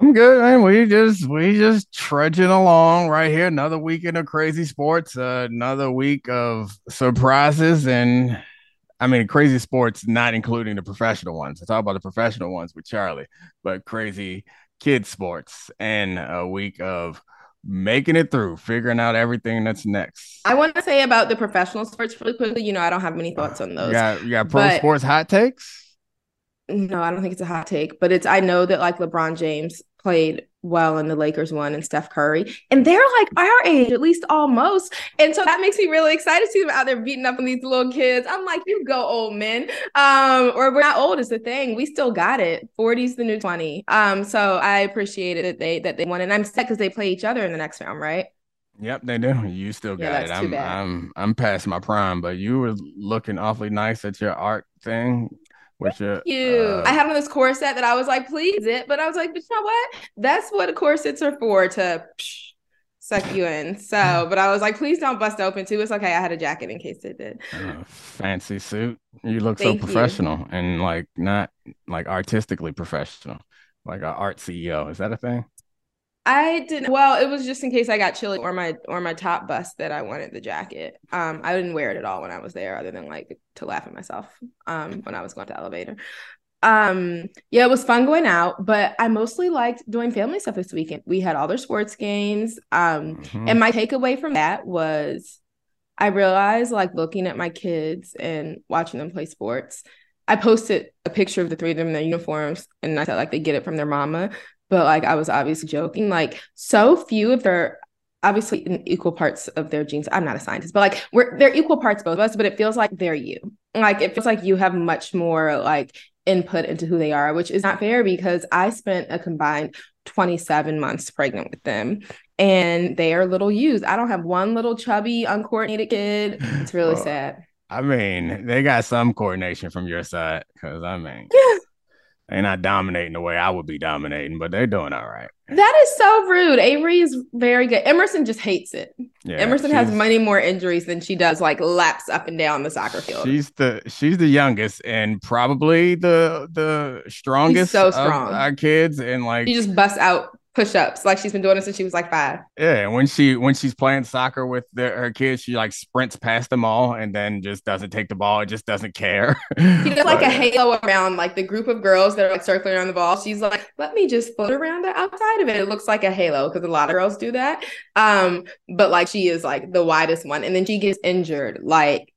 I'm good, man. We just we just trudging along right here. Another weekend of crazy sports. Uh, another week of surprises and I mean, crazy sports, not including the professional ones. I talk about the professional ones with Charlie, but crazy kid sports and a week of making it through, figuring out everything that's next. I want to say about the professional sports really quickly. You know, I don't have many thoughts on those. You got, you got pro but, sports hot takes? No, I don't think it's a hot take, but it's I know that like LeBron James played well and the Lakers won and Steph Curry. And they're like our age, at least almost. And so that makes me really excited to see them out there beating up on these little kids. I'm like, you go, old men. Um, or we're not old is the thing. We still got it. 40's the new 20. Um, so I appreciate it that they that they won. And I'm sad because they play each other in the next round, right? Yep, they do. You still got yeah, it. I'm I'm I'm past my prime, but you were looking awfully nice at your art thing. Which uh, you, I had on this corset that I was like, please it, but I was like, but you know what? That's what corsets are for to psh, suck you in. So, <laughs> but I was like, please don't bust open too. It's okay. I had a jacket in case it did. Uh, fancy suit. You look Thank so professional you. and like not like artistically professional, like an art CEO. Is that a thing? I didn't. Well, it was just in case I got chilly or my or my top bust that I wanted the jacket. Um, I didn't wear it at all when I was there, other than like to laugh at myself. Um, when I was going to elevator. Um, yeah, it was fun going out, but I mostly liked doing family stuff this weekend. We had all their sports games. Um, mm-hmm. and my takeaway from that was I realized like looking at my kids and watching them play sports. I posted a picture of the three of them in their uniforms and I said like they get it from their mama but like I was obviously joking. Like so few of their obviously in equal parts of their genes. I'm not a scientist, but like we're they're equal parts both of us, but it feels like they're you. Like it feels like you have much more like input into who they are, which is not fair because I spent a combined 27 months pregnant with them and they are little used. I don't have one little chubby, uncoordinated kid. It's really Well, sad. I mean, they got some coordination from your side because I mean, Yeah. They're not dominating the way I would be dominating, but they're doing all right. That is so rude. Avery is very good. Emerson just hates it. Yeah, Emerson has she's- many more injuries than she does like laps up and down the soccer field. She's the she's the youngest and probably the the strongest so of strong. our kids and like she just busts out push-ups like she's been doing it since she was like five. yeah and when she when she's playing soccer with the, her kids she like sprints past them all and then just doesn't take the ball it just doesn't care <laughs> She does like a halo around like the group of girls that are like circling around the ball. She's like, let me just float around the outside of it. It looks like a halo because a lot of girls do that. Um, but like she is like the widest one, and then she gets injured like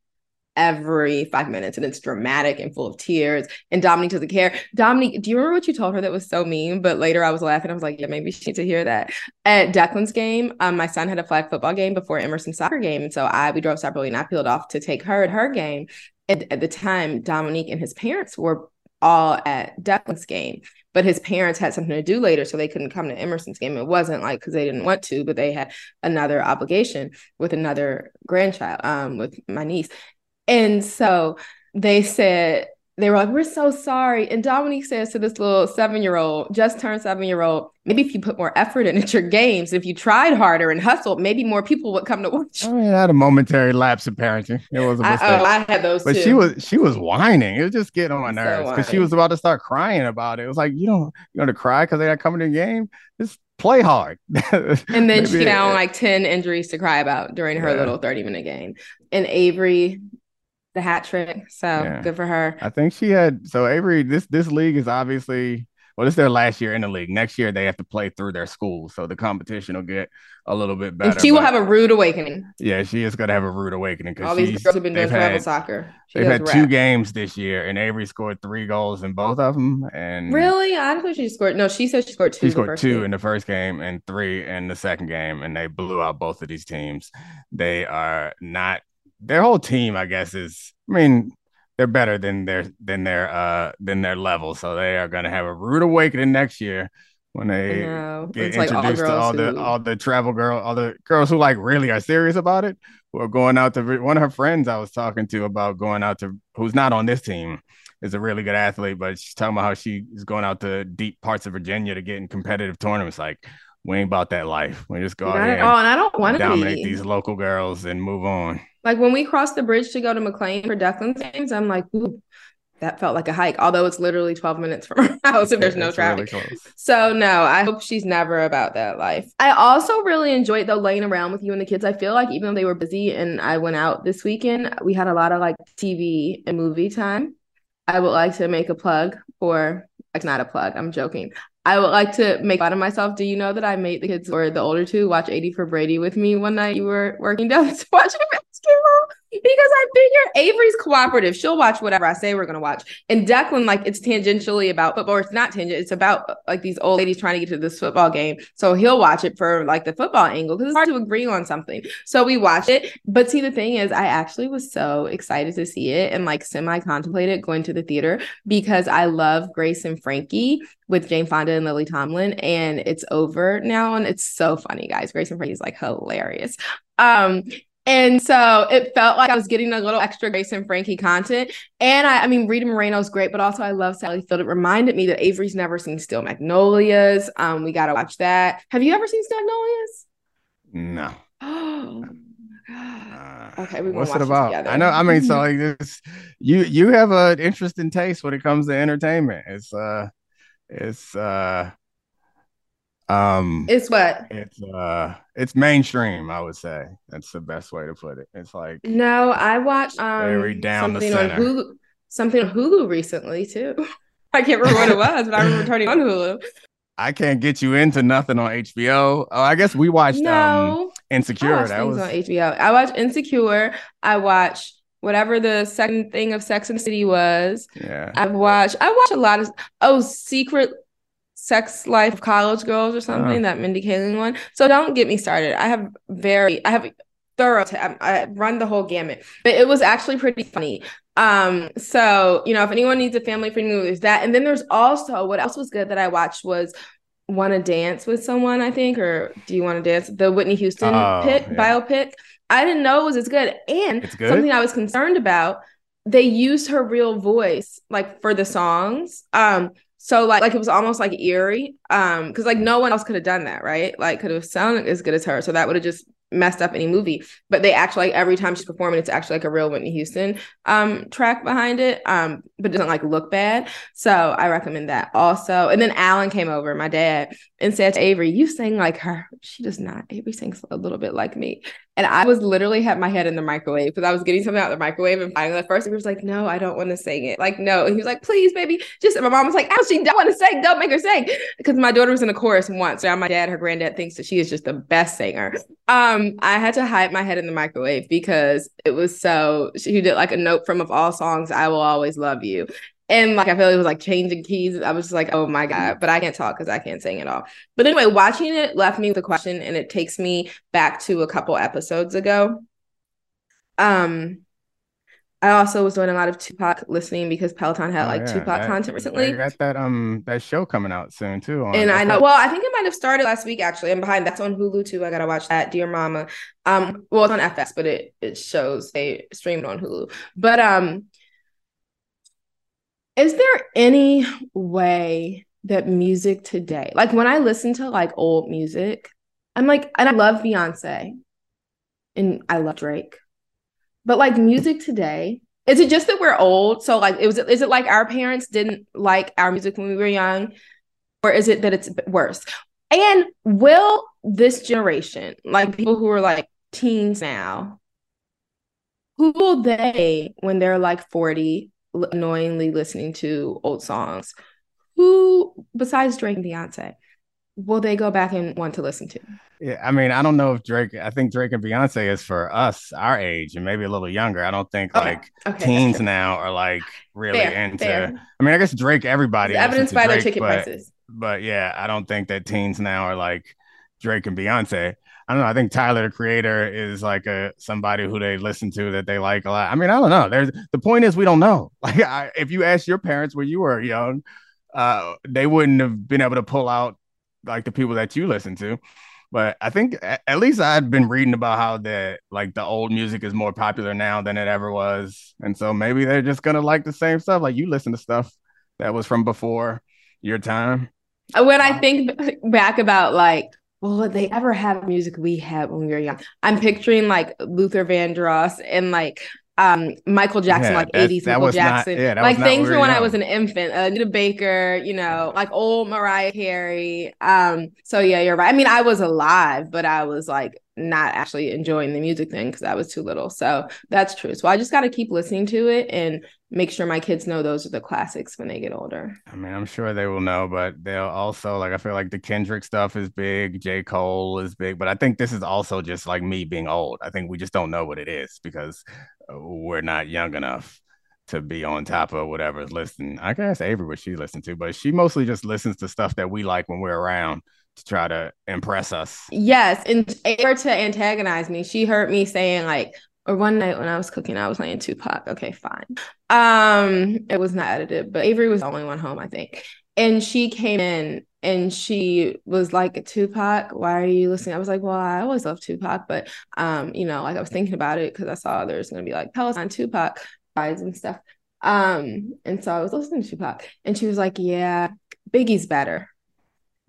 every five minutes, and it's dramatic and full of tears. And Domonique doesn't care. Domonique, do you remember what you told her that was so mean? But later I was laughing. I was like, yeah, maybe she needs to hear that. At Declan's game, um, my son had a flag football game before Emerson's soccer game, and so I we drove separately, and I peeled off to take her at her game. At, at the time, Domonique and his parents were all at Declan's game, but his parents had something to do later, so they couldn't come to Emerson's game. It wasn't like because they didn't want to, but they had another obligation with another grandchild, um, with my niece. And so they said, they were like, We're so sorry. And Domonique says to this little seven year old, just turned seven year old, maybe if you put more effort in at your games, if you tried harder and hustled, maybe more people would come to watch. I mean, I had a momentary lapse in parenting. It was a oh, mistake. oh, I had those but too. she was she was whining. It was just getting on my nerves because she was about to start crying about it. It was like you don't you going to cry because they're not coming to the game. Just play hard. <laughs> And then she found like 10 injuries to cry about during her Yeah. little 30 minute game. And Avery, the hat trick. So Yeah. good for her. I think she had so Avery. This this league is obviously well. This is their last year in the league. Next year they have to play through their school, so the competition will get a little bit better. And she will have a rude awakening. yeah, she is gonna have a rude awakening because All these girls have been doing travel soccer. She they've had two games this year, and Avery scored three goals in both of them. And Really? I don't thought she scored. No, she said she scored two. She scored two game. in the first game and three in the second game, and they blew out both of these teams. They are not their whole team, I guess, is I mean, they're better than their than their uh than their level. So they are gonna have a rude awakening next year when they get it's like all introduced to all girls the all the travel girl, all the girls who like really are serious about it, who are going out to one of her friends I was talking to about going out to who's not on this team is a really good athlete, but she's talking about how she is going out to deep parts of Virginia to get in competitive tournaments. Like, we ain't about that life. We just go out here and And I don't want to dominate be. these local girls and move on. Like when we crossed the bridge to go to McLean for Declan's games, I'm like, ooh, that felt like a hike. Although it's literally 12 minutes from <laughs> our house and there's no It's really traffic. So no, I hope she's never about that life. I also really enjoyed though laying around with you and the kids. I feel like even though they were busy and I went out this weekend, we had a lot of like TV and movie time. I would like to make a plug for like not a plug, I'm joking. I would like to make fun of myself. Do you know that I made the kids or the older two watch 80 for Brady with me one night? You were working down to watch basketball because I figure Avery's cooperative. She'll watch whatever I say we're gonna watch. And Declan, like it's tangentially about football. It's not tangent. It's about like these old ladies trying to get to this football game. So he'll watch it for like the football angle because it's hard to agree on something. So we watch it. But see, the thing is, I actually was so excited to see it and like semi contemplated going to the theater because I love Grace and Frankie with Jane Fonda and Lily Tomlin, and it's over now, and it's so funny, guys. Grace and Frankie is like hilarious. Um, and so it felt like I was getting a little extra Grace and Frankie content. And I, I mean, Rita Moreno's great, but also I love Sally Field. It reminded me that Avery's never seen Steel Magnolias. Um, we gotta watch that. Have you ever seen Steel Magnolias? No. <gasps> Oh. Uh, Okay, what's watch it about? together. I know. I mean, so <laughs> like this, you you have an interesting taste when it comes to entertainment. It's uh, it's uh, um, It's what? it's uh, it's mainstream. I would say that's the best way to put it. It's like No, I watched um Very down the something on center. Hulu, something on Hulu recently too. <laughs> I can't remember what it <laughs> was, but I remember turning on Hulu. I can't get you into nothing on HBO. Oh, I guess we watched um No, I Insecure. That was on HBO. I watched Insecure. I watched whatever the second thing of Sex and City was. yeah. I've watched. I watched a lot of oh Secret Sex Life of College Girls or something Oh. that Mindy Kaling one. So don't get me started. I have very. I have thorough. T- I, I run the whole gamut, but it was actually pretty funny. Um, so you know, if anyone needs a family friendly movie, there's that. And then there's also what else was good that I watched was Want to Dance with Someone, I think, or Do You Want to Dance? The Whitney Houston Oh, pick yeah. biopic. I didn't know it was as good. And good? something I was concerned about, they used her real voice like for the songs. Um, so like like it was almost like eerie. Um, because like no one else could have done that, right? Like could have sounded as good as her. So that would have just messed up any movie. But they actually like every time she's performing, it's actually like a real Whitney Houston um track behind it. Um, but doesn't like look bad. So I recommend that also. And then Alan came over, my dad, and said to Avery, You sing like her. She does not. Avery sings a little bit like me. And I was literally had my head in the microwave because I was getting something out of the microwave and finally at first he was like, No, I don't want to sing it. Like, no. And he was like, Please, baby. Just and my mom was like, Oh, she don't want to sing. Don't make her sing. Because my daughter was in a chorus once. Now my dad, her granddad thinks that she is just the best singer. Um, I had to hide my head in the microwave because it was so she did like a note from of all songs, I will always love you. And like I feel like it was like changing keys. I was just like, oh my God, but I can't talk because I can't sing at all. But anyway, watching it left me with a question and it takes me back to a couple episodes ago. Um I also was doing a lot of Tupac listening because Peloton had Oh, like yeah, Tupac that- content recently. recently. got that um that show coming out soon too. on- And I know, well, I think it might have started last week actually. I'm behind. That's on Hulu too. I gotta watch that. Dear Mama. Um, well, it's on FX, but it it shows they streamed on Hulu. But um, is there any way that music today, like when I listen to like old music, I'm like, and I love Beyonce, and I love Drake, but like music today. Is it just that we're old? So like, it was. Is it like our parents didn't like our music when we were young, or is it that it's worse? And will this generation, like people who are like teens now, who will they, when they're like 40, l- annoyingly listening to old songs, who, besides Drake and Beyonce, will they go back and want to listen to? Yeah, I mean, I don't know if Drake. I think Drake and Beyonce is for us, our age, and maybe a little younger. I don't think Okay, like okay, teens now are like really Fair, into. fair. I mean, I guess Drake. Everybody It's listens evidenced to by their ticket but, prices. But yeah, I don't think that teens now are like Drake and Beyonce. I don't know. I think Tyler, the creator, is like a somebody who they listen to that they like a lot. I mean, I don't know. There's the point is we don't know. <laughs> Like, I, if you ask your parents when you were young, uh, they wouldn't have been able to pull out like the people that you listen to. But I think at least I'd been reading about how the like the old music is more popular now than it ever was, and so maybe they're just gonna like the same stuff. Like you listen to stuff that was from before your time. when I think back about like, well, would they ever have music we had when we were young? I'm picturing like Luther Vandross and like um Michael Jackson, Yeah, like that's- 80s that Michael was not- Jackson, yeah, like things from when I was an infant, uh, Anita Baker, you know, like old Mariah Carey. Um, so yeah, you're right. I mean, I was alive, but I was like not actually enjoying the music thing because I was too little. So that's true. So I just got to keep listening to it and make sure my kids know those are the classics when they get older. I mean, I'm sure they will know, but they'll also like I feel like the Kendrick stuff is big, J. Cole is big, but I think this is also just like me being old. I think we just don't know what it is because uh, we're not young enough to be on top of whatever's listening. I can ask Avery what she listens to, but she mostly just listens to stuff that we like when we're around to try to impress us. Yes, and or to antagonize me. She heard me saying like, or one night when I was cooking, I was playing Tupac. Okay, fine. Um, it was not edited, but Avery was the only one home, I think. And she came in and she was like, Tupac, why are you listening? I was like, well, I always love Tupac, but um, you know, like I was thinking about it because I saw there's gonna be like Peloton Tupac rides and stuff. Um, and so I was listening to Tupac, and she was like, Yeah, Biggie's better.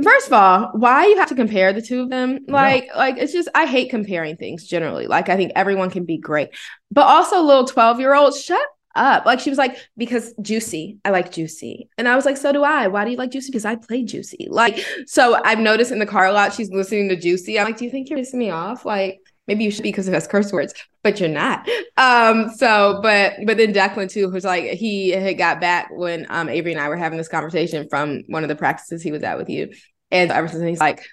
First of all, why you have to compare the two of them? Like, like it's just I hate comparing things generally. Like, I think everyone can be great, but also little twelve year old, shut up. Like she was like, because Juicy, I like Juicy, and I was like, so do I. Why do you like Juicy? Because I play Juicy. Like, so I've noticed in the car a lot she's listening to Juicy. I'm like, do you think you're pissing me off? Like, maybe you should be because it has curse words, but you're not. Um, so but but then Declan too, who's like he had got back when um Avery and I were having this conversation from one of the practices he was at with you. And ever since then, he's like,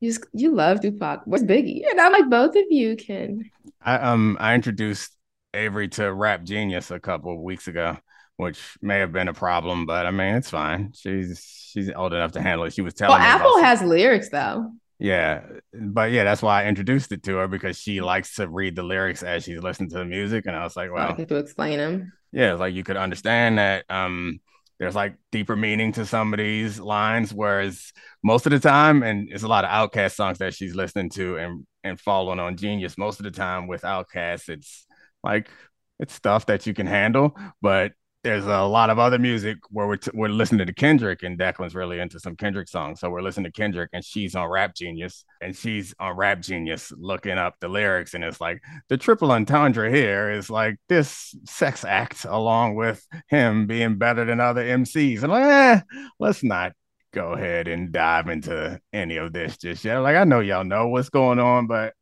you just you love Tupac. Where's Biggie? And I'm like, both of you can. I um I introduced Avery to Rap Genius a couple of weeks ago, which may have been a problem, but I mean it's fine. She's she's old enough to handle it. She was telling Well, Apple some- has lyrics though. Yeah, but yeah, that's why I introduced it to her because she likes to read the lyrics as she's listening to the music, and I was like, I well, to explain them. yeah, like you could understand that um there's like deeper meaning to some of these lines, whereas most of the time, and it's a lot of OutKast songs that she's listening to and and following on Genius. Most of the time with OutKast, it's like it's stuff that you can handle, but there's a lot of other music where we're, t- we're listening to Kendrick and Declan's really into some Kendrick songs. So we're listening to Kendrick and she's on Rap Genius and she's on Rap Genius looking up the lyrics. And it's like the triple entendre here is like this sex act along with him being better than other MCs. And like, eh, let's not go ahead and dive into any of this just yet. Like, I know y'all know what's going on, but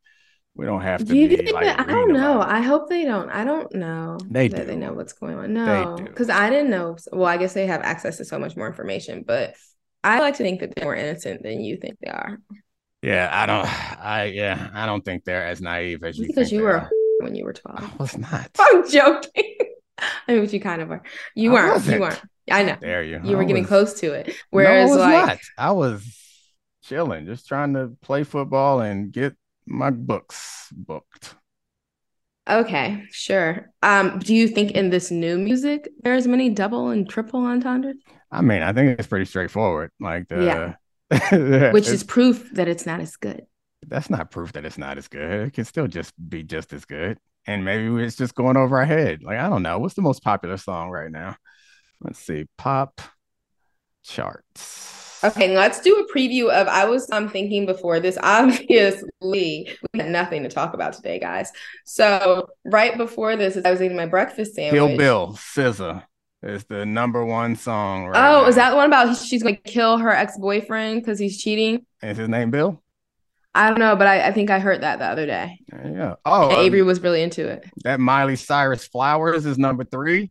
we don't have to Do you think like, that, I don't know. it. I hope they don't. I don't know. They that do. They know what's going on. No, because I didn't know. Well, I guess they have access to so much more information, but I like to think that they're more innocent than you think they are. Yeah, I don't. I yeah, I don't think they're as naive as you. because think you were are. <laughs> when you were twelve. I was not. <laughs> I'm joking. I mean, but you kind of were. You I weren't. wasn't. You weren't. I know. Dare you? You were I getting close to it. No, Whereas, I was like, not. I was chilling, just trying to play football and get my books booked. okay, sure. Um, do you think in this new music there's many double and triple entendres, I mean, I think it's pretty straightforward. Like the, Yeah. <laughs> which is proof that it's not as good? that's not proof that it's not as good. It can still just be just as good. And maybe it's just going over our head. Like, I don't know. What's the most popular song right now? Let's see. Pop charts. Okay, let's do a preview of. I was um thinking before this. <laughs> Obviously, we had nothing to talk about today, guys. So right before this, as I was eating my breakfast sandwich. Kill Bill, SZA is the number one song right Oh, now. is that the one about she's going to kill her ex boyfriend because he's cheating? Is his name Bill? I don't know, but I, I think I heard that the other day. Yeah. Oh, And um, Avery was really into it. that Miley Cyrus Flowers is number three.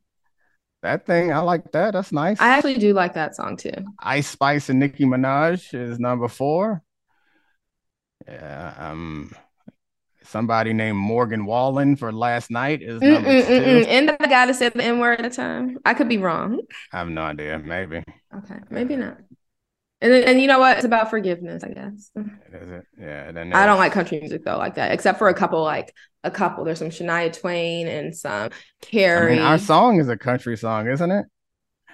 That thing, I like that. That's nice. I actually do like that song too. Ice Spice and Nicki Minaj is number four. Yeah. Um, somebody named Morgan Wallen for last night is mm, number Mm-mm, 2 mm-mm. And that guy that said the N word at the time. I could be wrong. I have no idea. Maybe. Okay, maybe not. And then, and you know what? It's about forgiveness, I guess. Is it? Yeah. I don't like country music though, like that, except for a couple, like a couple. There's some Shania Twain and some Carrie. I mean, our song is a country song, isn't it?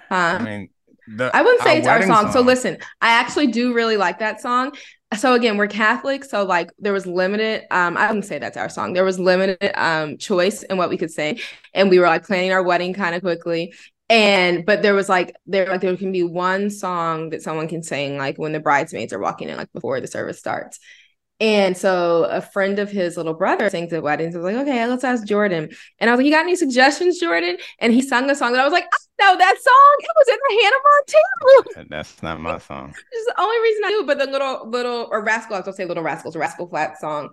huh? I mean, the I wouldn't say our it's our wedding song. So listen, I actually do really like that song. So again, we're Catholic, so like there was limited. Um, I wouldn't say that's our song. There was limited um choice in what we could say, and we were like planning our wedding kind of quickly. And but there was like there like there can be one song that someone can sing like when the bridesmaids are walking in like before the service starts. And so a friend of his little brother sings at weddings. I was like, okay, let's ask Jordan. And I was like, you got any suggestions, Jordan? And he sung a song that I was like, oh, I know that song. It was in the Hannah Montana. That's not my song. It's the only reason I do. But the little little or rascal, I was gonna say little rascals, rascal flat song.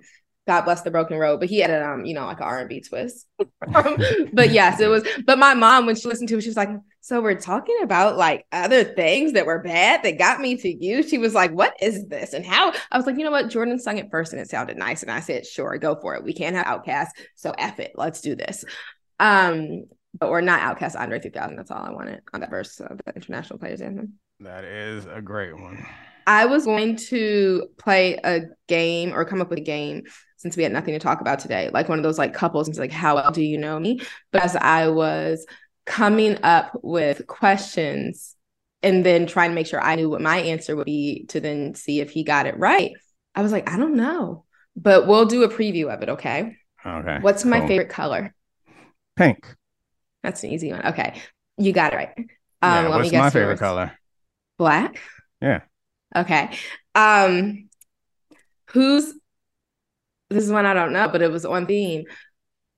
God bless the broken road. But he had a um, you know, like an R and B twist. <laughs> but yes, it was. But my mom, when she listened to it, she was like, "So we're talking about like other things that were bad that got me to you." She was like, "What is this?" And how I was like, "You know what?" Jordan sung it first, and it sounded nice. And I said, "Sure, go for it. We can't have OutKast, so f it. Let's do this." Um, but we're not OutKast. Andre 3000. That's all I wanted on that verse of the international players anthem. That is a great one. I was going to play a game or come up with a game since we had nothing to talk about today, like one of those like couples and it's like, how well do you know me? But as I was coming up with questions and then trying to make sure I knew what my answer would be to then see if he got it right, I was like, I don't know, but we'll do a preview of it. Okay. Okay. What's my cool. favorite color? Pink. That's an easy one. Okay. You got it right. Um, yeah, let what's me guess my favorite yours. color? Black. Yeah. Okay. Um who's this is one I don't know, but it was on theme.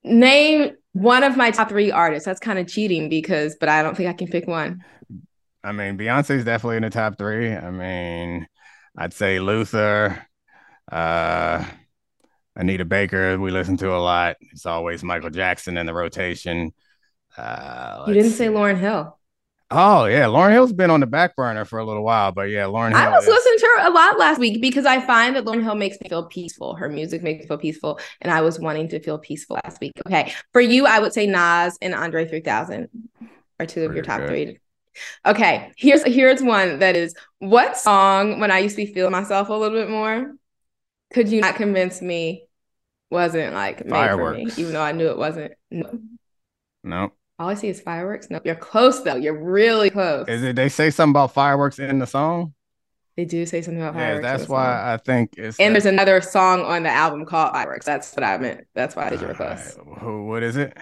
Name one of my top three artists. That's kind of cheating because, but I don't think I can pick one. I mean, Beyonce's definitely in the top three. I mean, I'd say Luther, uh, Anita Baker, we listen to a lot. It's always Michael Jackson in the rotation. Uh, You didn't say. Lauryn Hill. Oh, yeah. Lauryn Hill's been on the back burner for a little while, but yeah, Lauryn Hill. I was is- listening to her a lot last week because I find that Lauryn Hill makes me feel peaceful. Her music makes me feel peaceful, and I was wanting to feel peaceful last week. Okay, for you, I would say Nas and Andre 3000 are two of your top good. three. Okay, here's here's one that is what song when I used to feel myself a little bit more Could you not convince me wasn't like made for me, Fireworks. even though I knew it wasn't? No. No. All I see is fireworks. No, you're close though. You're really close. Is it they say something about fireworks in the song? They do say something about fireworks. that's the song. why I think it's And that- there's another song on the album called Fireworks. That's what I meant. That's why I did you were close. Alright, who what is it?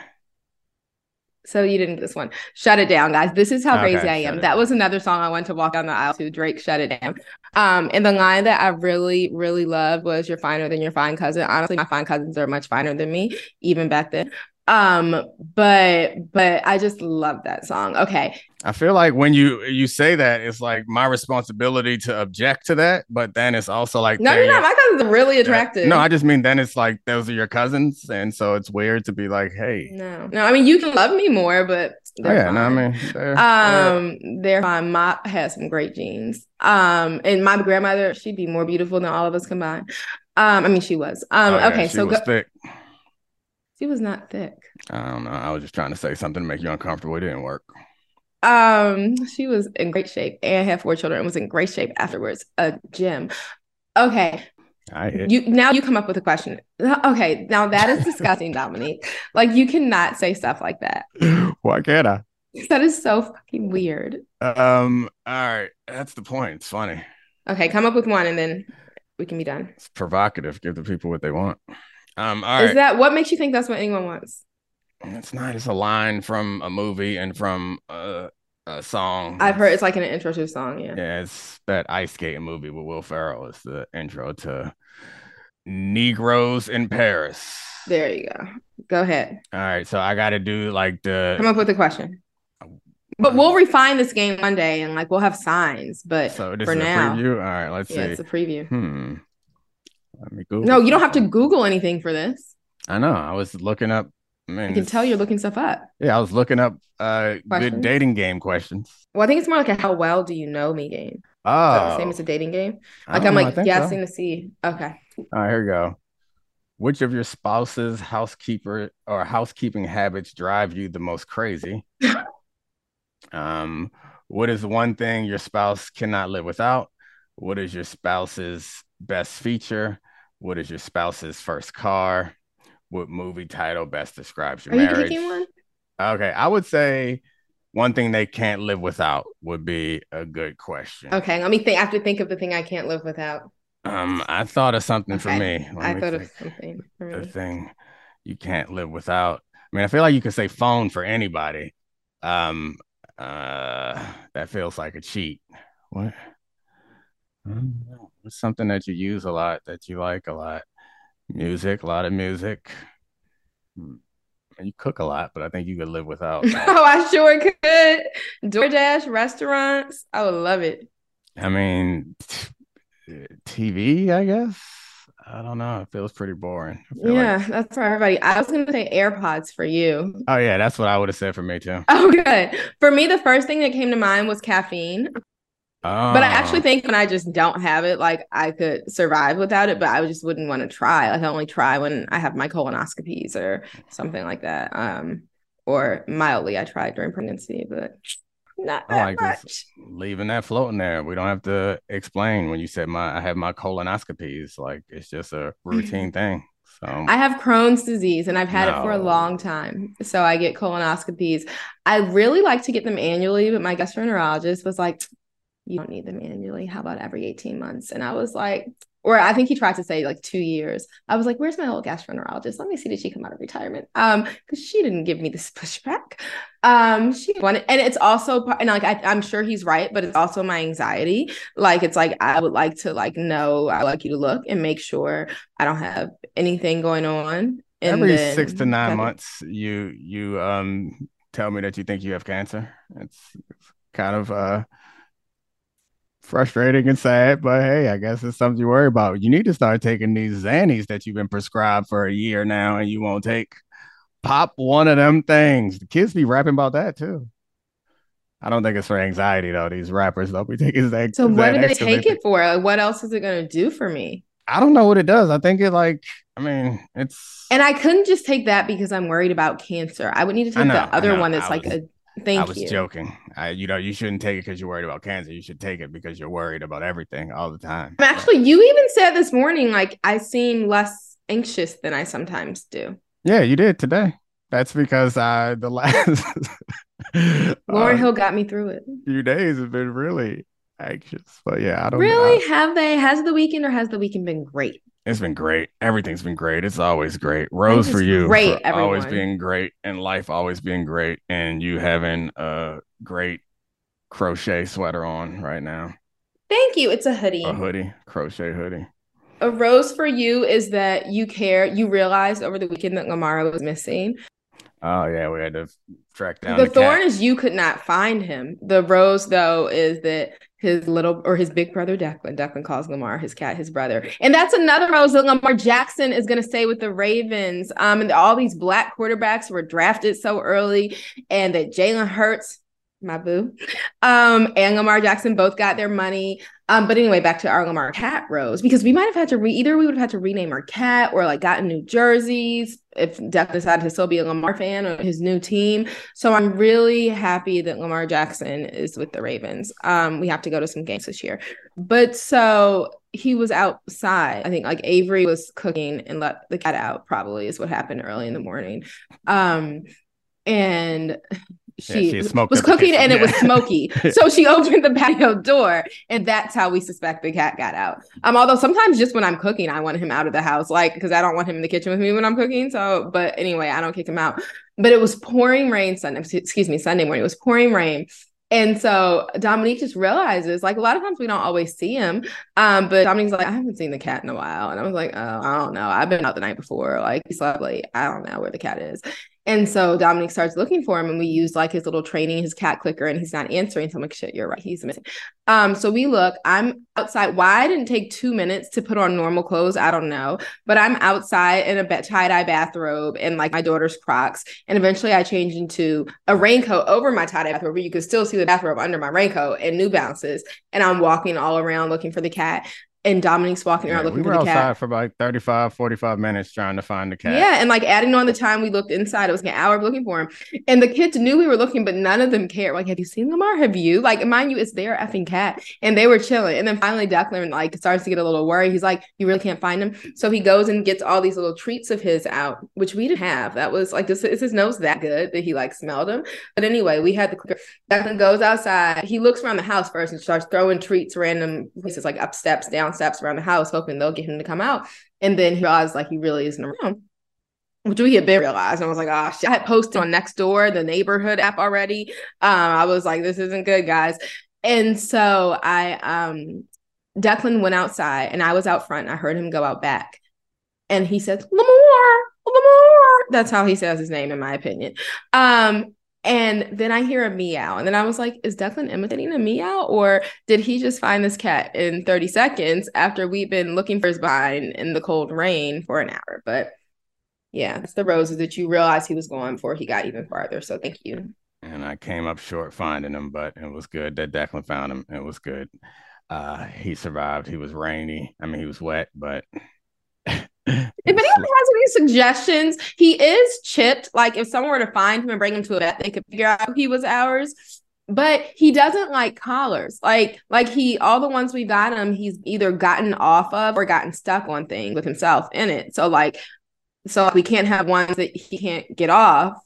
So you didn't get this one. Shut it down, guys. This is how Okay, crazy I am. That was another song I went to walk down the aisle to. Drake, shut it down. Um, and the line that I really, really loved was "You're finer than your fine cousin." Honestly, my fine cousins are much finer than me, even back then. Um, but but I just love that song. Okay, I feel like when you you say that, it's like my responsibility to object to that, but then it's also like no, they're you're not. My cousins are really attractive. No, I just mean then it's like those are your cousins, and so it's weird to be like, hey, no, no. I mean, you can love me more, but oh, they're yeah, no, I mean, they're, they're- Um, they're fine. Mop has some great genes. Um, and my grandmother, she'd be more beautiful than all of us combined. Um, I mean, she was. Um, oh, okay, so go- thick. She was not thick. I don't know. I was just trying to say something to make you uncomfortable. It didn't work. Um, she was in great shape and had four children and was in great shape afterwards. A gym. Okay, I you now you come up with a question. Okay, now that is disgusting, <laughs> Domonique. Like you cannot say stuff like that. Why can't I? That is so fucking weird. Um. All right. That's the point. It's funny. Okay, come up with one and then we can be done. It's provocative. Give the people what they want. Um. All is right. that what makes you think that's what anyone wants? it's not. It's a line from a movie and from a, a song. I've heard it's like an intro to a song, yeah. Yeah, it's that ice skating movie with Will Ferrell. It's the intro to Negroes in Paris. There you go. Go ahead. All right, so I got to do like the. Come up with a question. But we'll refine this game one day and like we'll have signs. But So this for is now, a preview. All right, let's yeah, see. it's a preview. Hmm. Let me Google. No, you don't have to. Google anything for this. I know. I was looking up. I mean, I can tell you're looking stuff up. Yeah, I was looking up uh Questions? good dating game questions. Well, I think it's more like a how well do you know me game. Oh, same as a dating game? Like I'm know, like think so. guessing to see. Okay. All right, here we go. Which of your spouse's housekeeper or housekeeping habits drive you the most crazy? <laughs> um, what is one thing your spouse cannot live without? What is your spouse's best feature? What is your spouse's first car? What movie title best describes your Are you marriage? one? Okay, I would say one thing they can't live without would be a good question. Okay. Let me think. I have to think of the thing I can't live without. Um, I thought of something for me. Let I me thought of something for the thing you can't live without. I mean, I feel like you could say phone for anybody. Um, uh, that feels like a cheat. What? I don't something that you use a lot that you like a lot? Music, a lot of music. Hmm. And you cook a lot, but I think you could live without. <laughs> Oh, I sure could. DoorDash restaurants. I would love it. I mean, t- TV, I guess. I don't know. It feels pretty boring. Feel like- Yeah, that's for everybody. I was gonna say AirPods for you. oh yeah, that's what I would have said for me too. <laughs> Oh, good. For me, the first thing that came to mind was caffeine. Oh, But I actually think when I just don't have it, like I could survive without it, but I just wouldn't want to try. Like I only try when I have my colonoscopies or something like that. Um, or mildly, I tried during pregnancy, but not I that like much. this. leaving that floating there. We don't have to explain when you said my I have my colonoscopies. Like it's just a <laughs> routine thing. So I have Crohn's disease and I've had it for a long time. So I get colonoscopies. I really like to get them annually, but my gastroenterologist was like, you don't need them annually. How about every 18 months? And I was like, or I think he tried to say like two years. I was like, where's my old gastroenterologist? Let me see did she come out of retirement? Um, because she didn't give me this <laughs> pushback. Um, she wanted, and it's also part, and like I, I'm sure he's right, but it's also my anxiety. Like it's like I would like to like know, I like you to look and make sure I don't have anything going on. And every then six to nine months, you you um tell me that you think you have cancer. It's, it's kind of uh frustrating and sad, but hey, I guess it's something you worry about. You need to start taking these Xannies that you've been prescribed for a year now, and you won't take. Pop one of them things. The kids be rapping about that too. I don't think it's for anxiety though. These rappers don't be taking Xan- So what do they Xanax take it for? Like, what else is it gonna do for me? I don't know what it does. I think it like. I mean, it's. And I couldn't just take that because I'm worried about cancer. I would need to take know, the other one that's I like was- a Thank I was you. joking. I, you know, you shouldn't take it because you're worried about cancer. You should take it because you're worried about everything all the time. Actually, you even said this morning, like I seem less anxious than I sometimes do. Yeah, you did today. That's because uh the last <laughs> Lauryn uh, Hill got me through it. few days have been really anxious. But yeah, I don't Really? know. Have they? Has the weekend or has the weekend been great? It's been great. Everything's been great. It's always great. Rose for you. great, for always being great and life always being great. And you having a great crochet sweater on right now. Thank you. It's a hoodie. A hoodie, crochet hoodie. A rose for you is that you care. You realized over the weekend that Lamara was missing. Oh yeah, we had to track down the the, thorn cat. is you could not find him. The rose, though, is that his little or his big brother Declan. Declan calls Lamar his cat his brother, and that's another rose that Lamar Jackson is going to stay with the Ravens. Um, and all these black quarterbacks were drafted so early, and that Jalen Hurts, my boo, um, and Lamar Jackson both got their money. Um, but anyway, back to our Lamar cat rose because we might have had to re either we would have had to rename our cat or like gotten new jerseys if Death decided to still be a Lamar fan or his new team. So I'm really happy that Lamar Jackson is with the Ravens. Um, we have to go to some games this year. But so he was outside. I think like Avery was cooking and let the cat out, probably is what happened early in the morning. Um, and she, she was cooking and it was smoky. <laughs> so she opened the patio door, and that's how we suspect the cat got out. Um, although sometimes just when I'm cooking, I want him out of the house, like because I don't want him in the kitchen with me when I'm cooking. So, but anyway, I don't kick him out. But it was pouring rain Sunday, excuse me, Sunday morning. It was pouring rain. And so Domonique just realizes, like a lot of times we don't always see him. Um, but Domonique's like, I haven't seen the cat in a while. And I was like, oh, I don't know. I've been out the night before. Like he slept late. I don't know where the cat is. And so Domonique starts looking for him, and we use like his little training, his cat clicker, and he's not answering. So I'm like, shit, you're right, he's missing. Um, so we look. I'm outside. Why I didn't take two minutes to put on normal clothes, I don't know. But I'm outside in a tie dye bathrobe and like my daughter's Crocs, and eventually I change into a raincoat over my tie dye bathrobe, where you could still see the bathrobe under my raincoat and New Balances. And I'm walking all around looking for the cat. And Domonique's walking around Yeah, looking we were for the cat. outside for like 35, 45 minutes trying to find the cat. Yeah, and like adding on the time we looked inside, it was like an hour of looking for him. And the kids knew we were looking, but none of them cared. Like, have you seen Lamar? Have you? Like, mind you, it's their effing cat. And they were chilling. And then finally Declan like starts to get a little worried. He's like, You really can't find him. So he goes and gets all these little treats of his out, which we didn't have. That was like this is his nose that good that he like smelled them. But anyway, we had the clicker. Declan goes outside. He looks around the house first and starts throwing treats random places like up steps, down steps around the house, hoping they'll get him to come out. And then he realized like he really isn't around which we had been realized. And I was like, oh, shit. I had posted on Nextdoor, the neighborhood app already. Um, I was like, this isn't good, guys. And so I, um, Declan went outside and I was out front. I heard him go out back. And he said, Lamar, Lamar. That's how he says his name, in my opinion. Um, and then I hear a meow. And then I was like, is Declan imitating a meow? Or did he just find this cat in 30 seconds after we've been looking for his vine in the cold rain for an hour? But yeah, it's the roses that you realized he was going before he got even farther. So thank you. And I came up short finding him, but it was good that Declan found him. It was good. Uh, he survived. He was rainy. I mean, he was wet, but If anyone has any suggestions, he is chipped. Like if someone were to find him and bring him to a vet, they could figure out he was ours. But he doesn't like collars. Like like he all the ones we got him, he's either gotten off of or gotten stuck on things with himself in it. So like so we can't have ones that he can't get off.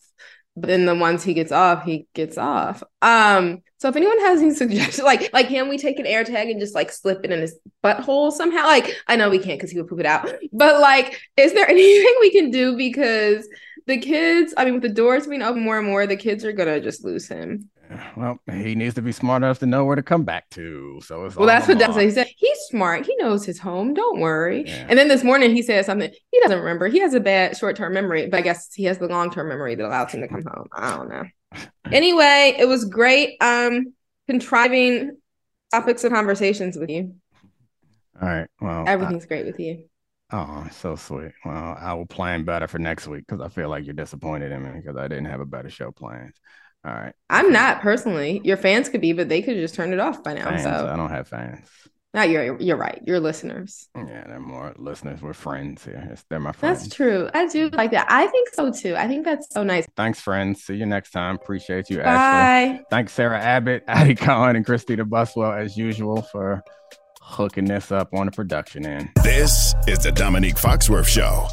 But then the ones he gets off, he gets off. Um, so if anyone has any suggestions, <laughs> like like can we take an air tag and just like slip it in his butthole somehow? Like I know we can't because he would poop it out, but like, is there <laughs> anything we can do because the kids? I mean, with the doors being open more and more, the kids are gonna just lose him. Well, he needs to be smart enough to know where to come back to. So it's Well, that's what Lamar. Dustin he said. He's smart. He knows his home. Don't worry. Yeah. And then this morning he said something he doesn't remember. He has a bad short term memory, but I guess he has the long term memory that allows him to come home. I don't know. <laughs> anyway, it was great. Um, contriving topics of conversations with you. All right. Well, I- Everything's great with you. oh, so sweet. Well, I will plan better for next week because I feel like you're disappointed in me because I didn't have a better show planned. All right. I'm not personally. Your fans could be, but they could just turn it off by now. Fans. So I don't have fans. Not your. You're right. Your listeners. Yeah, they're more listeners. We're friends here. It's, they're my friends. That's true. I do like that. I think so too. I think that's so nice. Thanks, friends. See you next time. Appreciate you, Ashley. Bye. Thanks, Sarah Abbott, <laughs> Addie Cohen, and Christina Buswell, as usual, for hooking this up on the production end. This is the Domonique Foxworth Show.